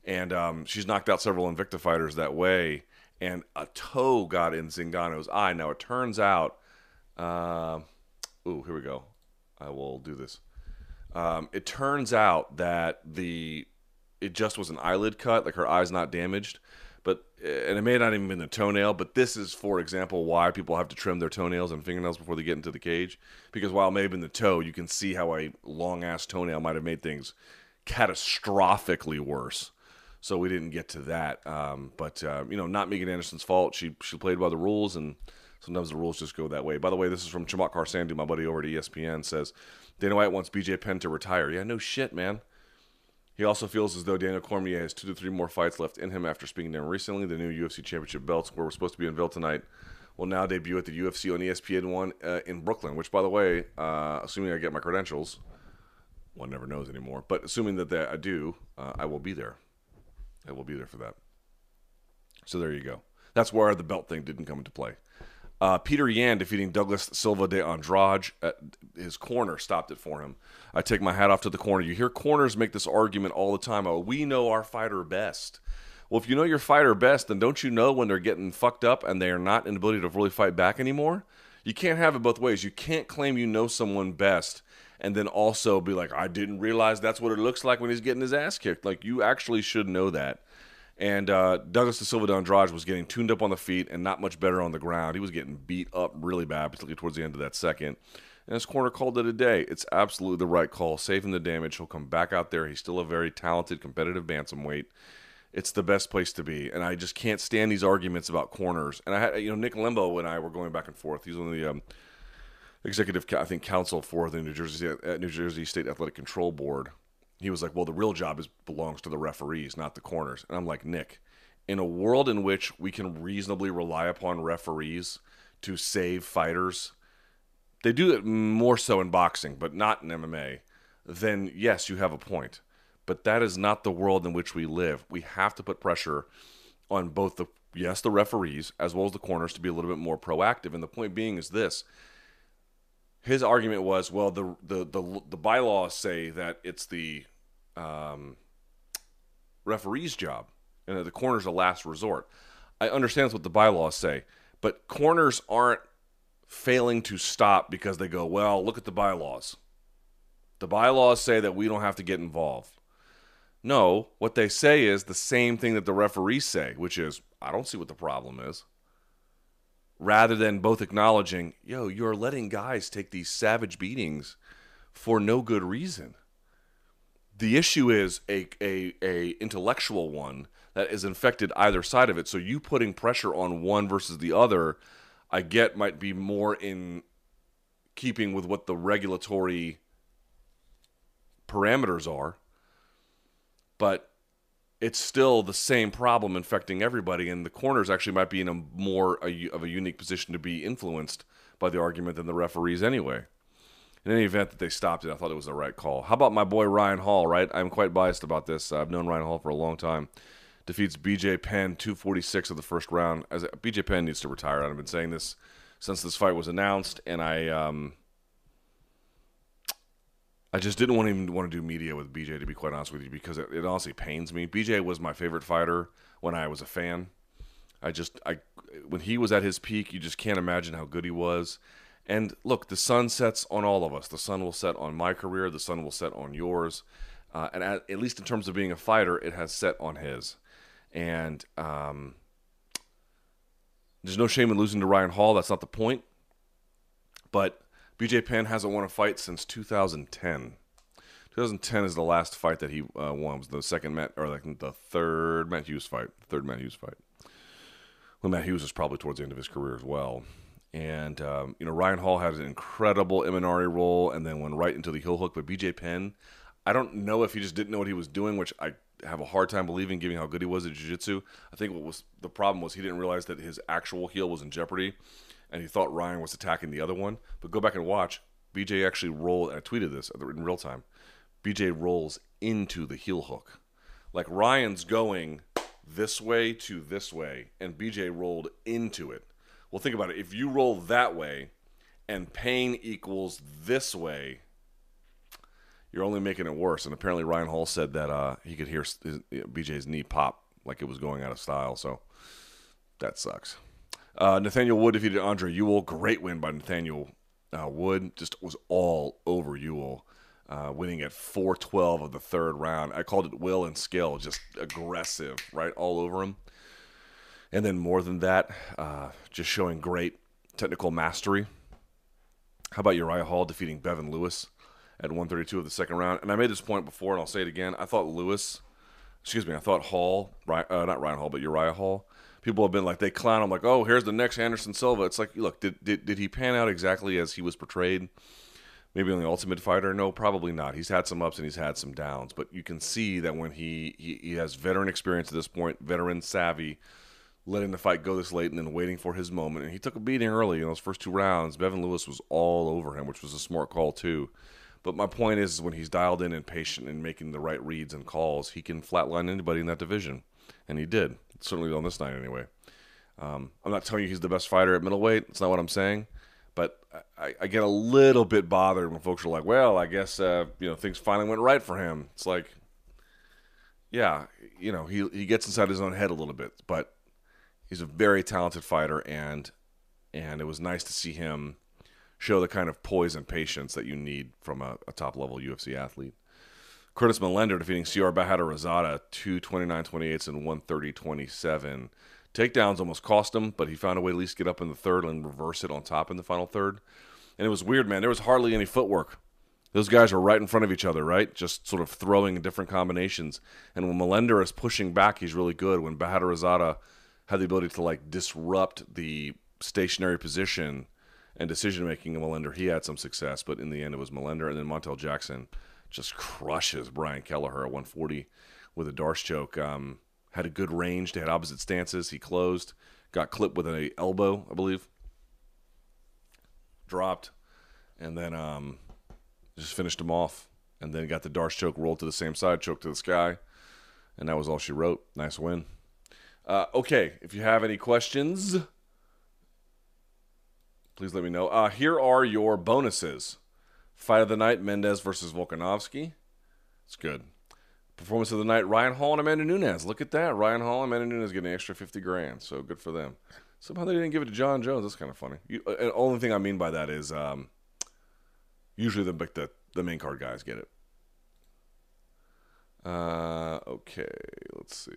and um, she's knocked out several Invicta fighters that way. And a toe got in Zingano's eye. Now it turns out. Uh, Ooh, here we go. I will do this. Um, it turns out that the it just was an eyelid cut, like her eye's not damaged, but and it may not even been the toenail. But this is, for example, why people have to trim their toenails and fingernails before they get into the cage, because while it may have been the toe, you can see how a long ass toenail might have made things catastrophically worse. So we didn't get to that, um, but uh, you know, not Megan Anderson's fault. She she played by the rules and Sometimes the rules just go that way. By the way, this is from Chamatkar Sandhu, my buddy over at ESPN, says Dana White wants BJ Penn to retire. Yeah, no shit, man. He also feels as though Daniel Cormier has two to three more fights left in him after speaking to him recently. The new UFC Championship belts, where we're supposed to be unveiled tonight, will now debut at the UFC on ESPN One uh, in Brooklyn. Which, by the way, uh, assuming I get my credentials, one never knows anymore. But assuming that, that I do, uh, I will be there. I will be there for that. So there you go. That's where the belt thing didn't come into play. Uh, Petr Yan defeating Douglas Silva de Andrade. At his corner stopped it for him. I take my hat off to the corner. You hear corners make this argument all the time. Oh, we know our fighter best. Well, if you know your fighter best, then don't you know when they're getting fucked up and they are not in ability to really fight back anymore? You can't have it both ways. You can't claim you know someone best and then also be like, I didn't realize that's what it looks like when he's getting his ass kicked. Like, you actually should know that. And uh, Douglas de Silva de Andrade was getting tuned up on the feet and not much better on the ground. He was getting beat up really bad, particularly towards the end of that second. And his corner called it a day. It's absolutely the right call. Saving the damage. He'll come back out there. He's still a very talented, competitive bantamweight. It's the best place to be. And I just can't stand these arguments about corners. And I had, you know, Nick Lembo and I were going back and forth. He's one of the um, executive, I think, counsel for the New Jersey uh, New Jersey State Athletic Control Board he was like, "Well, the real job is belongs to the referees, not the corners." And I'm like, "Nick, in a world in which we can reasonably rely upon referees to save fighters, they do it more so in boxing, but not in MMA. Then yes, you have a point. But that is not the world in which we live. We have to put pressure on both the yes, the referees as well as the corners to be a little bit more proactive. And the point being is this: his argument was, well, the the the, the bylaws say that it's the um, referee's job, and that the corner's a last resort. I understand what the bylaws say, but corners aren't failing to stop because they go, well, look at the bylaws. The bylaws say that we don't have to get involved. No, what they say is the same thing that the referees say, which is, I don't see what the problem is. Rather than both acknowledging, yo, you're letting guys take these savage beatings for no good reason. The issue is a, a, a intellectual one that is infected either side of it. So you putting pressure on one versus the other, I get might be more in keeping with what the regulatory parameters are but it's still the same problem infecting everybody, and the corners actually might be in a more a, of a unique position to be influenced by the argument than the referees anyway. In any event that they stopped it, I thought it was the right call. How about my boy Ryan Hall? Right, I'm quite biased about this. I've known Ryan Hall for a long time. Defeats BJ Penn 246 of the first round. As BJ Penn needs to retire. I've been saying this since this fight was announced, and I um, I just didn't want to even want to do media with BJ to be quite honest with you because it, it, honestly pains me. BJ was my favorite fighter when I was a fan. I just I when he was at his peak, you just can't imagine how good he was. And look, the sun sets on all of us. The sun will set on my career. The sun will set on yours. Uh, and at, at, least in terms of being a fighter, it has set on his. And um, there's no shame in losing to Ryan Hall. That's not the point. But BJ Penn hasn't won a fight since 2010. 2010 is the last fight that he uh, won. It was the second Matt, or like the third Matt Hughes fight. Third Matt Hughes fight. Well, Matt Hughes was probably towards the end of his career as well. And um, you know, Ryan Hall had an incredible Imanari roll, and then went right into the heel hook. But BJ Penn, I don't know if he just didn't know what he was doing, which I have a hard time believing, given how good he was at jiu-jitsu. I think what was the problem was he didn't realize that his actual heel was in jeopardy and he thought Ryan was attacking the other one. But go back and watch. BJ actually rolled. And I tweeted this in real time. BJ rolls into the heel hook, like Ryan's going this way to this way, and BJ rolled into it. Well, think about it. If you roll that way, and pain equals this way, you're only making it worse. And apparently, Ryan Hall said that uh, he could hear his, BJ's knee pop like it was going out of style. So that sucks. Uh, Nathaniel Wood defeated Andre Ewell. Great win by Nathaniel uh, Wood. Just was all over Ewell, uh, winning at 412 of the third round. I called it will and skill, just aggressive, right? All over him. And then more than that, uh, just showing great technical mastery. How about Uriah Hall defeating Bevon Lewis at 132 of the second round? And I made this point before, and I'll say it again. I thought Lewis, excuse me, I thought Hall, uh, not Ryan Hall, but Uriah Hall people have been like they clown him like, oh, here's the next Anderson Silva. It's like, look, did did did he pan out exactly as he was portrayed? Maybe on the Ultimate Fighter, no, probably not. He's had some ups and he's had some downs, but you can see that when he he, he has veteran experience at this point, veteran savvy, letting the fight go this late and then waiting for his moment. And he took a beating early in those first two rounds. Bevon Lewis was all over him, which was a smart call too. But my point is, when he's dialed in and patient and making the right reads and calls, he can flatline anybody in that division, and he did certainly on this night anyway. Um, I'm not telling you he's the best fighter at middleweight. It's not what I'm saying. But I, I, get a little bit bothered when folks are like, "Well, I guess uh, you know things finally went right for him." It's like, yeah, you know, he he gets inside his own head a little bit, but he's a very talented fighter, and and it was nice to see him show the kind of poise and patience that you need from a, a top level UFC athlete. Curtis Millender defeating Siyar Bahadurzada 229 28 and 130 27. Takedowns almost cost him, but he found a way to at least get up in the third and reverse it on top in the final third. And it was weird, man. There was hardly any footwork. Those guys are right in front of each other, right? Just sort of throwing in different combinations. And when Millender is pushing back, he's really good. When Bahadurzada had the ability to like disrupt the stationary position and decision making in Millender, he had some success. But in the end, it was Millender and then Montel Jackson just crushes Brian Kelleher at 140 with a D'Arce choke. Um, had a good range. They had opposite stances. He closed, got clipped with an elbow, I believe. Dropped, and then um, just finished him off. And then got the D'Arce choke rolled to the same side, choke to the sky, and that was all she wrote. Nice win. Uh, okay, if you have any questions, please let me know. Uh, here are your bonuses. Fight of the night: Mendes versus Volkanovski. It's good. Performance of the night: Ryan Hall and Amanda Nunes. Look at that. Ryan Hall and Amanda Nunes getting an extra fifty grand. So good for them. Somehow they didn't give it to Jon Jones. That's kind of funny. You, uh, and only thing I mean by that is um, usually the, the the main card guys get it. Uh, okay, let's see.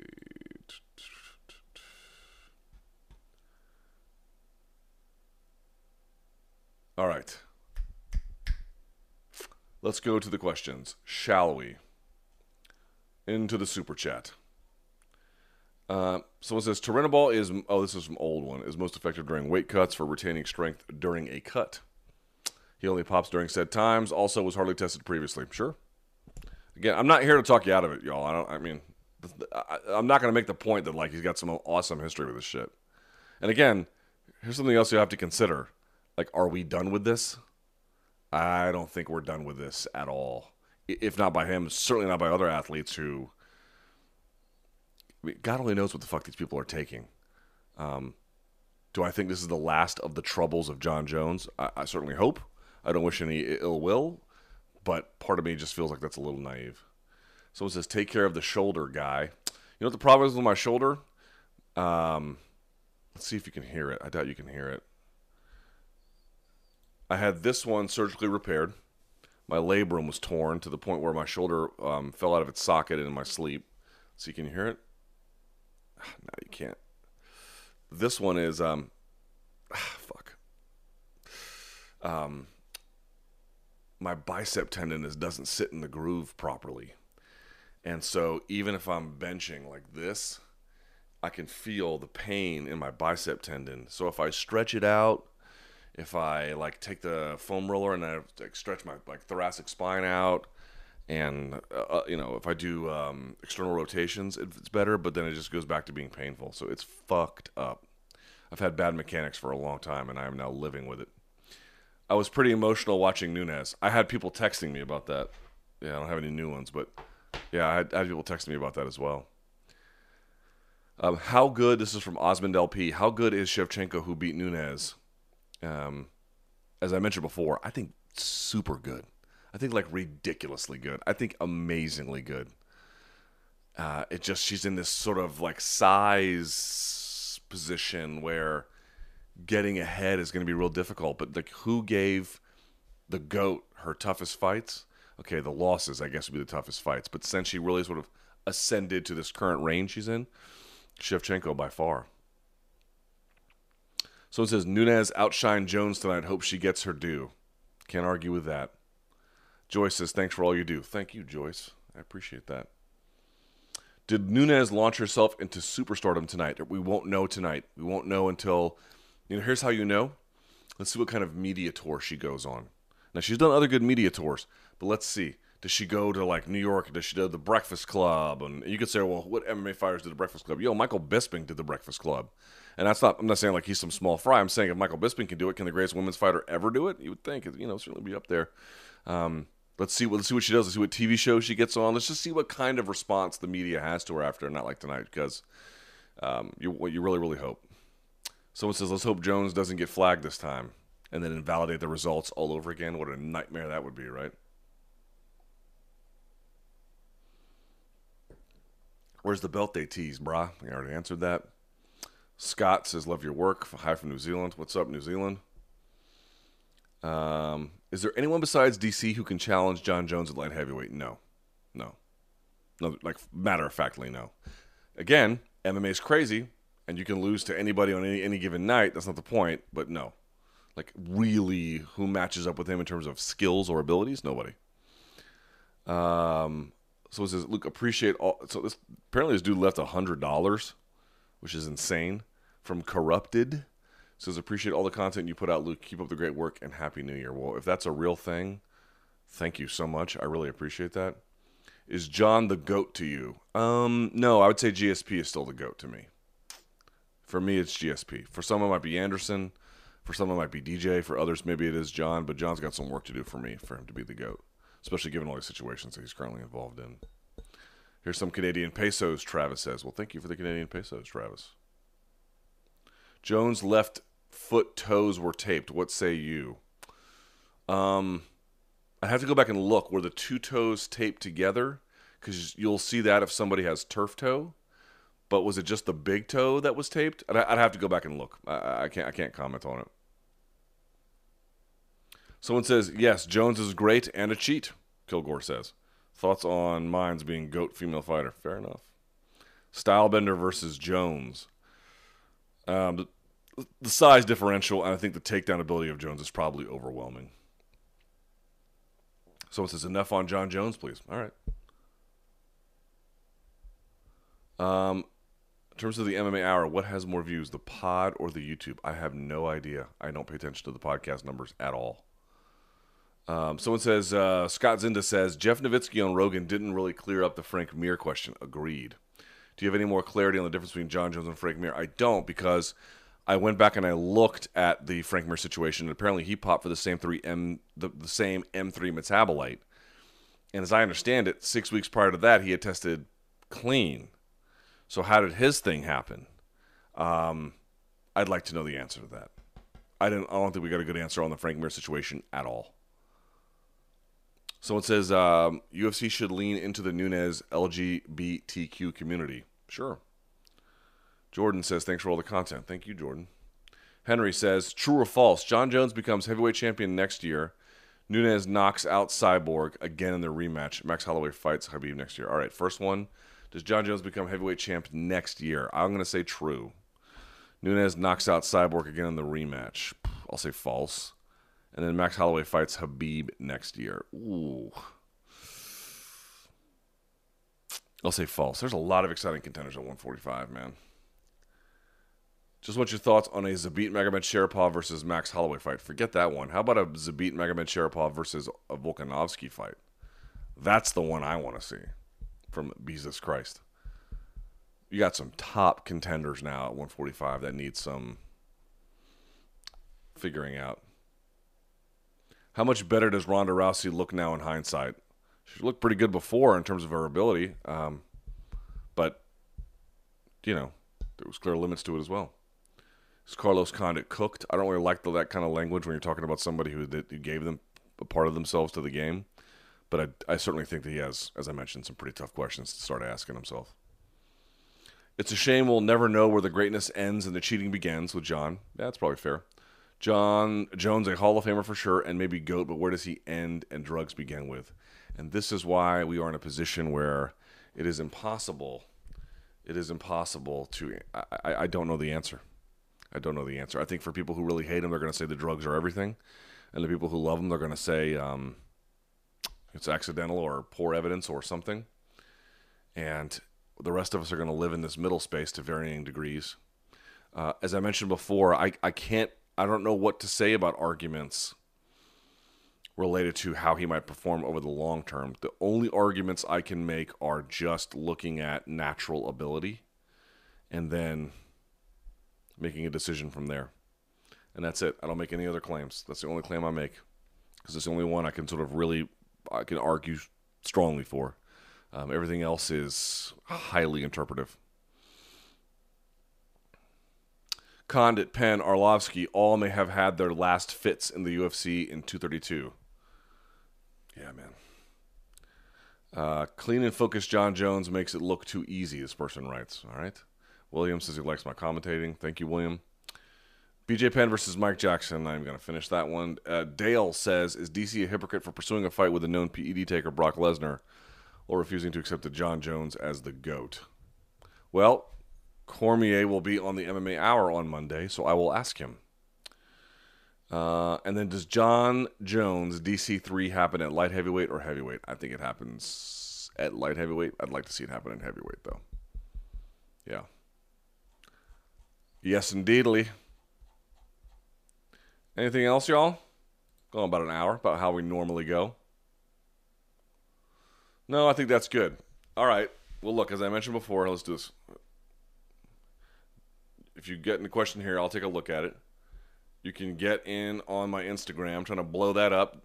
All right. Let's go to the questions, shall we? Into the super chat. Uh, someone says Turinabol is oh this is from old one is most effective during weight cuts for retaining strength during a cut. He only pops during set times. Also was hardly tested previously. Sure. Again, I'm not here to talk you out of it, y'all. I don't. I mean, I, I'm not going to make the point that like he's got some awesome history with this shit. And again, here's something else you have to consider. Like, are we done with this? I don't think we're done with this at all. If not by him, certainly not by other athletes who. God only knows what the fuck these people are taking. Um, do I think this is the last of the troubles of Jon Jones? I, I certainly hope. I don't wish any ill will, but part of me just feels like that's a little naive. Someone says, "Take care of the shoulder, guy." You know what the problem is with my shoulder? Um, let's see if you can hear it. I doubt you can hear it. I had this one surgically repaired. My labrum was torn to the point where my shoulder um, fell out of its socket in my sleep. You can hear it. No, you can't. This one is um, fuck. Um, my bicep tendon is doesn't sit in the groove properly, and so even if I'm benching like this, I can feel the pain in my bicep tendon. So if I stretch it out if I like take the foam roller and I like stretch my like thoracic spine out, and uh, uh, you know if I do um, external rotations, it's better. But then it just goes back to being painful. So it's fucked up. I've had bad mechanics for a long time, and I am now living with it. I was pretty emotional watching Nunes. I had people texting me about that. Yeah, I don't have any new ones, but yeah, I had, I had people texting me about that as well. Um, how good? This is from Osmond LP. How good is Shevchenko who beat Nunes? Um, as I mentioned before, I think super good. I think like ridiculously good. I think amazingly good. Uh, it just she's in this sort of like size position where getting ahead is going to be real difficult. But like, who gave the goat her toughest fights? Okay, the losses I guess would be the toughest fights. But since she really sort of ascended to this current range she's in, Shevchenko by far. So it says Nunes outshined Jones tonight. Hope she gets her due. Can't argue with that. Joyce says, Thanks for all you do. Thank you, Joyce. I appreciate that. Did Nunes launch herself into superstardom tonight? We won't know tonight. We won't know until, you know, here's how you know. Let's see what kind of media tour she goes on. Now, she's done other good media tours, but let's see. Does she go to like New York? Does she do the Breakfast Club? And you could say, well, what MMA fighters did the Breakfast Club? Yo, Michael Bisping did the Breakfast Club. And that's not. I'm not saying like he's some small fry. I'm saying if Michael Bisping can do it, can the greatest women's fighter ever do it? You would think. You know, certainly be up there. Um, let's see. what Let's see what she does. Let's see what TV show she gets on. Let's just see what kind of response the media has to her after not like tonight, because um, you what you really really hope. Someone says, let's hope Jones doesn't get flagged this time, and then invalidate the results all over again. What a nightmare that would be, right? Where's the belt they tease, brah? I already answered that. Scott says, Love your work. Hi from New Zealand. What's up, New Zealand? Um, is there anyone besides DC who can challenge Jon Jones at light heavyweight? No. No. No, like matter of factly, no. Again, MMA is crazy, and you can lose to anybody on any, any given night. That's not the point, but no. Like, really, who matches up with him in terms of skills or abilities? Nobody. Um, so it says, Luke, appreciate all. So this apparently this dude left a hundred dollars, which is insane from Corrupted says appreciate all the content you put out, Luke. Keep up the great work and happy New Year. Well, if that's a real thing, thank you so much. I really appreciate that. Is Jon the goat to you? Um, no, I would say GSP is still the goat to me. For me, it's GSP. For some, it might be Anderson. For some, it might be DJ. For others, maybe it is Jon. But Jon's got some work to do for me for him to be the goat, especially given all the situations that he's currently involved in. Here's some Canadian pesos. Travis says, "Well, thank you for the Canadian pesos, Travis." Jones' left foot toes were taped. What say you? Um, I have to go back and look. Were the two toes taped together? Because you'll see that if somebody has turf toe. But was it just the big toe that was taped? I'd, I'd have to go back and look. I, I can't. I can't comment on it. Someone says yes. Jones is great and a cheat. Kilgore says. Thoughts on Mines being GOAT female fighter? Fair enough. Stylebender versus Jones. Um, the, size differential, and I think the takedown ability of Jones is probably overwhelming. Someone says, enough on Jon Jones, please. All right. Um, in terms of the MMA hour, what has more views, the pod or the YouTube? I have no idea. I don't pay attention to the podcast numbers at all. Um, someone says, uh, Scott Zinda says, Jeff Novitzky on Rogan didn't really clear up the Frank Mir question. Agreed. Do you have any more clarity on the difference between Jon Jones and Frank Mir? I don't because I went back and I looked at the Frank Mir situation, and apparently he popped for the same three M the, the same M3 metabolite. And as I understand it, six weeks prior to that, he had tested clean. So how did his thing happen? Um, I'd like to know the answer to that. I didn't. I don't think we got a good answer on the Frank Mir situation at all. Someone says um, UFC should lean into the Nunes LGBTQ community. Sure. Jordan says, thanks for all the content. Thank you, Jordan. Henry says, true or false? Jon Jones becomes heavyweight champion next year. Nunes knocks out Cyborg again in their rematch. Max Holloway fights Khabib next year. All right, first one. Does Jon Jones become heavyweight champ next year? I'm going to say true. Nunes knocks out Cyborg again in the rematch. I'll say false. And then Max Holloway fights Khabib next year. Ooh. I'll say false. There's a lot of exciting contenders at 145, man. Just want your thoughts on a Zabit Magomedsharipov versus Max Holloway fight. Forget that one. How about a Zabit Magomedsharipov versus a Volkanovski fight? That's the one I want to see from Jesus Christ. You got some top contenders now at 145 that need some figuring out. How much better does Ronda Rousey look now in hindsight? She looked pretty good before in terms of her ability, um, but you know there was clear limits to it as well. Is Carlos Condit cooked? I don't really like the, that kind of language when you're talking about somebody who, that, who gave them a part of themselves to the game. But I, I certainly think that he has, as I mentioned, some pretty tough questions to start asking himself. It's a shame we'll never know where the greatness ends and the cheating begins with Jon. That's probably fair. Jon Jones, a Hall of Famer for sure, and maybe GOAT, but where does he end and drugs begin with? And this is why we are in a position where it is impossible. It is impossible to. I, I don't know the answer. I don't know the answer. I think for people who really hate him, they're going to say the drugs are everything, and the people who love him, they're going to say um, it's accidental or poor evidence or something. And the rest of us are going to live in this middle space to varying degrees. Uh, as I mentioned before, I, I can't I don't know what to say about arguments related to how he might perform over the long term. The only arguments I can make are just looking at natural ability and then making a decision from there. And that's it. I don't make any other claims. That's the only claim I make because it's the only one I can sort of really I can argue strongly for. Um, everything else is highly interpretive. Condit, Penn, Arlovsky all may have had their last fits in the UFC in 232. Yeah, man. Uh, clean and focused Jon Jones makes it look too easy, this person writes. All right. William says he likes my commentating. Thank you, William. BJ Penn versus Mike Jackson. I'm going to finish that one. Uh, Dale says, Is DC a hypocrite for pursuing a fight with a known PED taker, Brock Lesnar, or refusing to accept the Jon Jones as the GOAT? Well, Cormier will be on the MMA Hour on Monday, so I will ask him. Uh, and then does Jon Jones DC3 happen at light heavyweight or heavyweight? I think it happens at light heavyweight. I'd like to see it happen in heavyweight, though. Yeah. Yes, indeedly. Anything else, y'all? Going about an hour, about how we normally go. No, I think that's good. All right. Well, look, as I mentioned before, let's do this if you get in a question here, I'll take a look at it. You can get in on my Instagram. I'm trying to blow that up.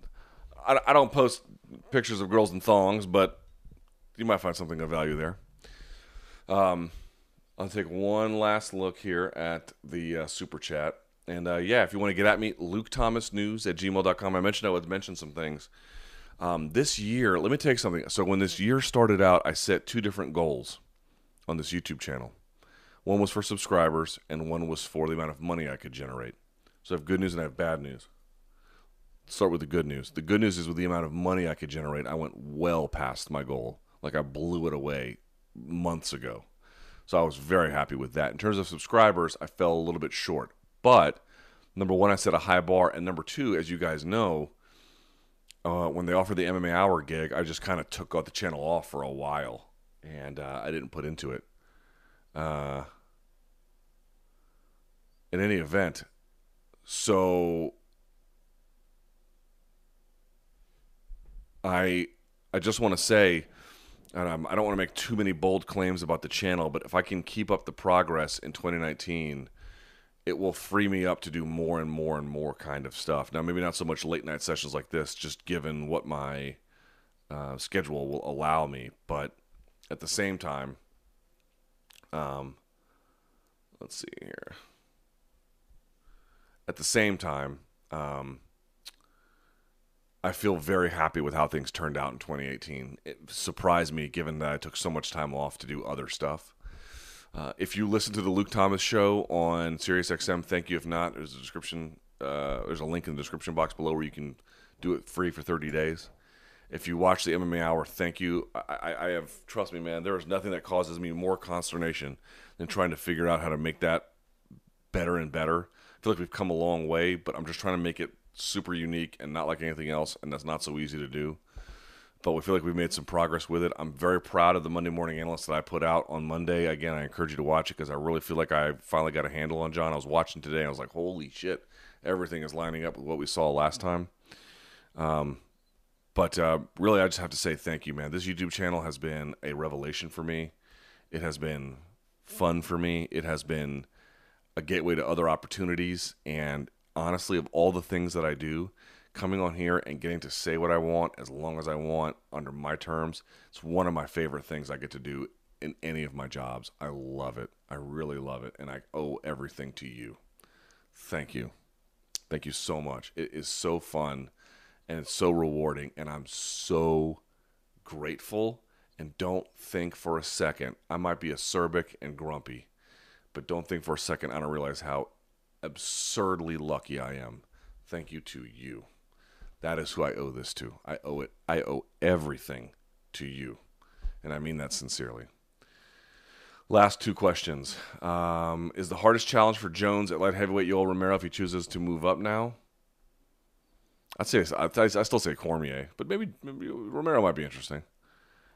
I, I don't post pictures of girls in thongs, but you might find something of value there. Um, I'll take one last look here at the uh, super chat. And uh, yeah, if you want to get at me, Luke Thomas News at gmail.com. I mentioned I would mention some things. Um, this year, let me take something. So, when this year started out, I set two different goals on this YouTube channel. One was for subscribers, and one was for the amount of money I could generate. So I have good news and I have bad news. start with the good news. The good news is with the amount of money I could generate, I went well past my goal. Like I blew it away months ago. So I was very happy with that. In terms of subscribers, I fell a little bit short. But number one, I set a high bar. And number two, as you guys know, uh, when they offered the MMA Hour gig, I just kind of took the channel off for a while. And uh, I didn't put into it. Uh, in any event, so I I just want to say, and I'm, I do not want to make too many bold claims about the channel, but if I can keep up the progress in 2019, it will free me up to do more and more and more kind of stuff. Now, maybe not so much late night sessions like this, just given what my uh, schedule will allow me, but at the same time, um, let's see here. At the same time, um, I feel very happy with how things turned out in 2018. It surprised me given that I took so much time off to do other stuff. Uh, if you listen to the Luke Thomas show on SiriusXM, thank you. If not, there's a description. Uh, there's a link in the description box below where you can do it free for 30 days. If you watch the MMA Hour, thank you. I, I have trust me, man. There is nothing that causes me more consternation than trying to figure out how to make that better and better. Feel like we've come a long way, but I'm just trying to make it super unique and not like anything else, and that's not so easy to do. But we feel like we've made some progress with it. I'm very proud of the Monday Morning Analyst that I put out on Monday. Again, I encourage you to watch it because I really feel like I finally got a handle on Jon. I was watching today I was like, holy shit, everything is lining up with what we saw last time. Um, but uh, really, I just have to say thank you, man. This YouTube channel has been a revelation for me. It has been fun for me. It has been a gateway to other opportunities. And honestly, of all the things that I do, coming on here and getting to say what I want as long as I want under my terms, it's one of my favorite things I get to do in any of my jobs. I love it. I really love it. And I owe everything to you. Thank you. Thank you so much. It is so fun and it's so rewarding. And I'm so grateful. And don't think for a second, I might be acerbic and grumpy, but don't think for a second I don't realize how absurdly lucky I am. Thank you to you. That is who I owe this to. I owe it. I owe everything to you. And I mean that sincerely. Last two questions. Um, is the hardest challenge for Jones at light heavyweight Yoel Romero if he chooses to move up now? I'd say I still say Cormier, but maybe, maybe Romero might be interesting.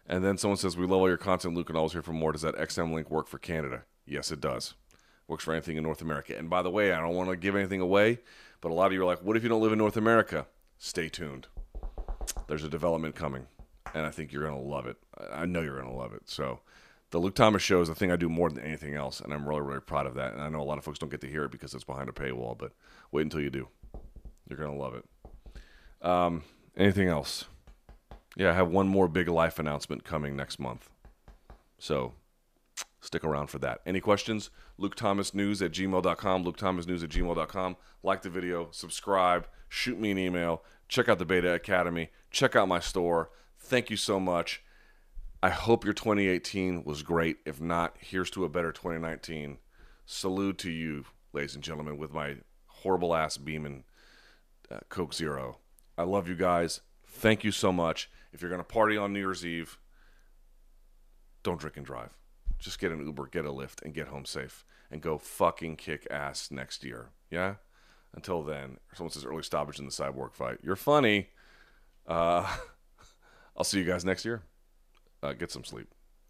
And then someone says we love all your content, Luke, and always here for more. Does that XM link work for Canada? Yes, it does works for anything in North America. And by the way, I don't want to give anything away, but a lot of you are like, what if you don't live in North America? Stay tuned. There's a development coming, and I think you're going to love it. I know you're going to love it. So, the Luke Thomas show is the thing I do more than anything else, and I'm really, really proud of that. And I know a lot of folks don't get to hear it because it's behind a paywall, but wait until you do. You're going to love it. Um, anything else? Yeah, I have one more big life announcement coming next month. So Stick around for that. Any questions? Luke Thomas News at gmail.com. Luke Thomas News at gmail.com. Like the video, subscribe, shoot me an email, check out the Beta Academy, check out my store. Thank you so much. I hope your 2018 was great. If not, here's to a better 2019. Salute to you, ladies and gentlemen, with my horrible ass beaming uh, Coke Zero. I love you guys. Thank you so much. If you're going to party on New Year's Eve, don't drink and drive just get an Uber, get a Lyft, and get home safe and go fucking kick ass next year. Yeah? Until then, someone says early stoppage in the cyborg fight. You're funny. Uh, <laughs> I'll see you guys next year. Uh, get some sleep.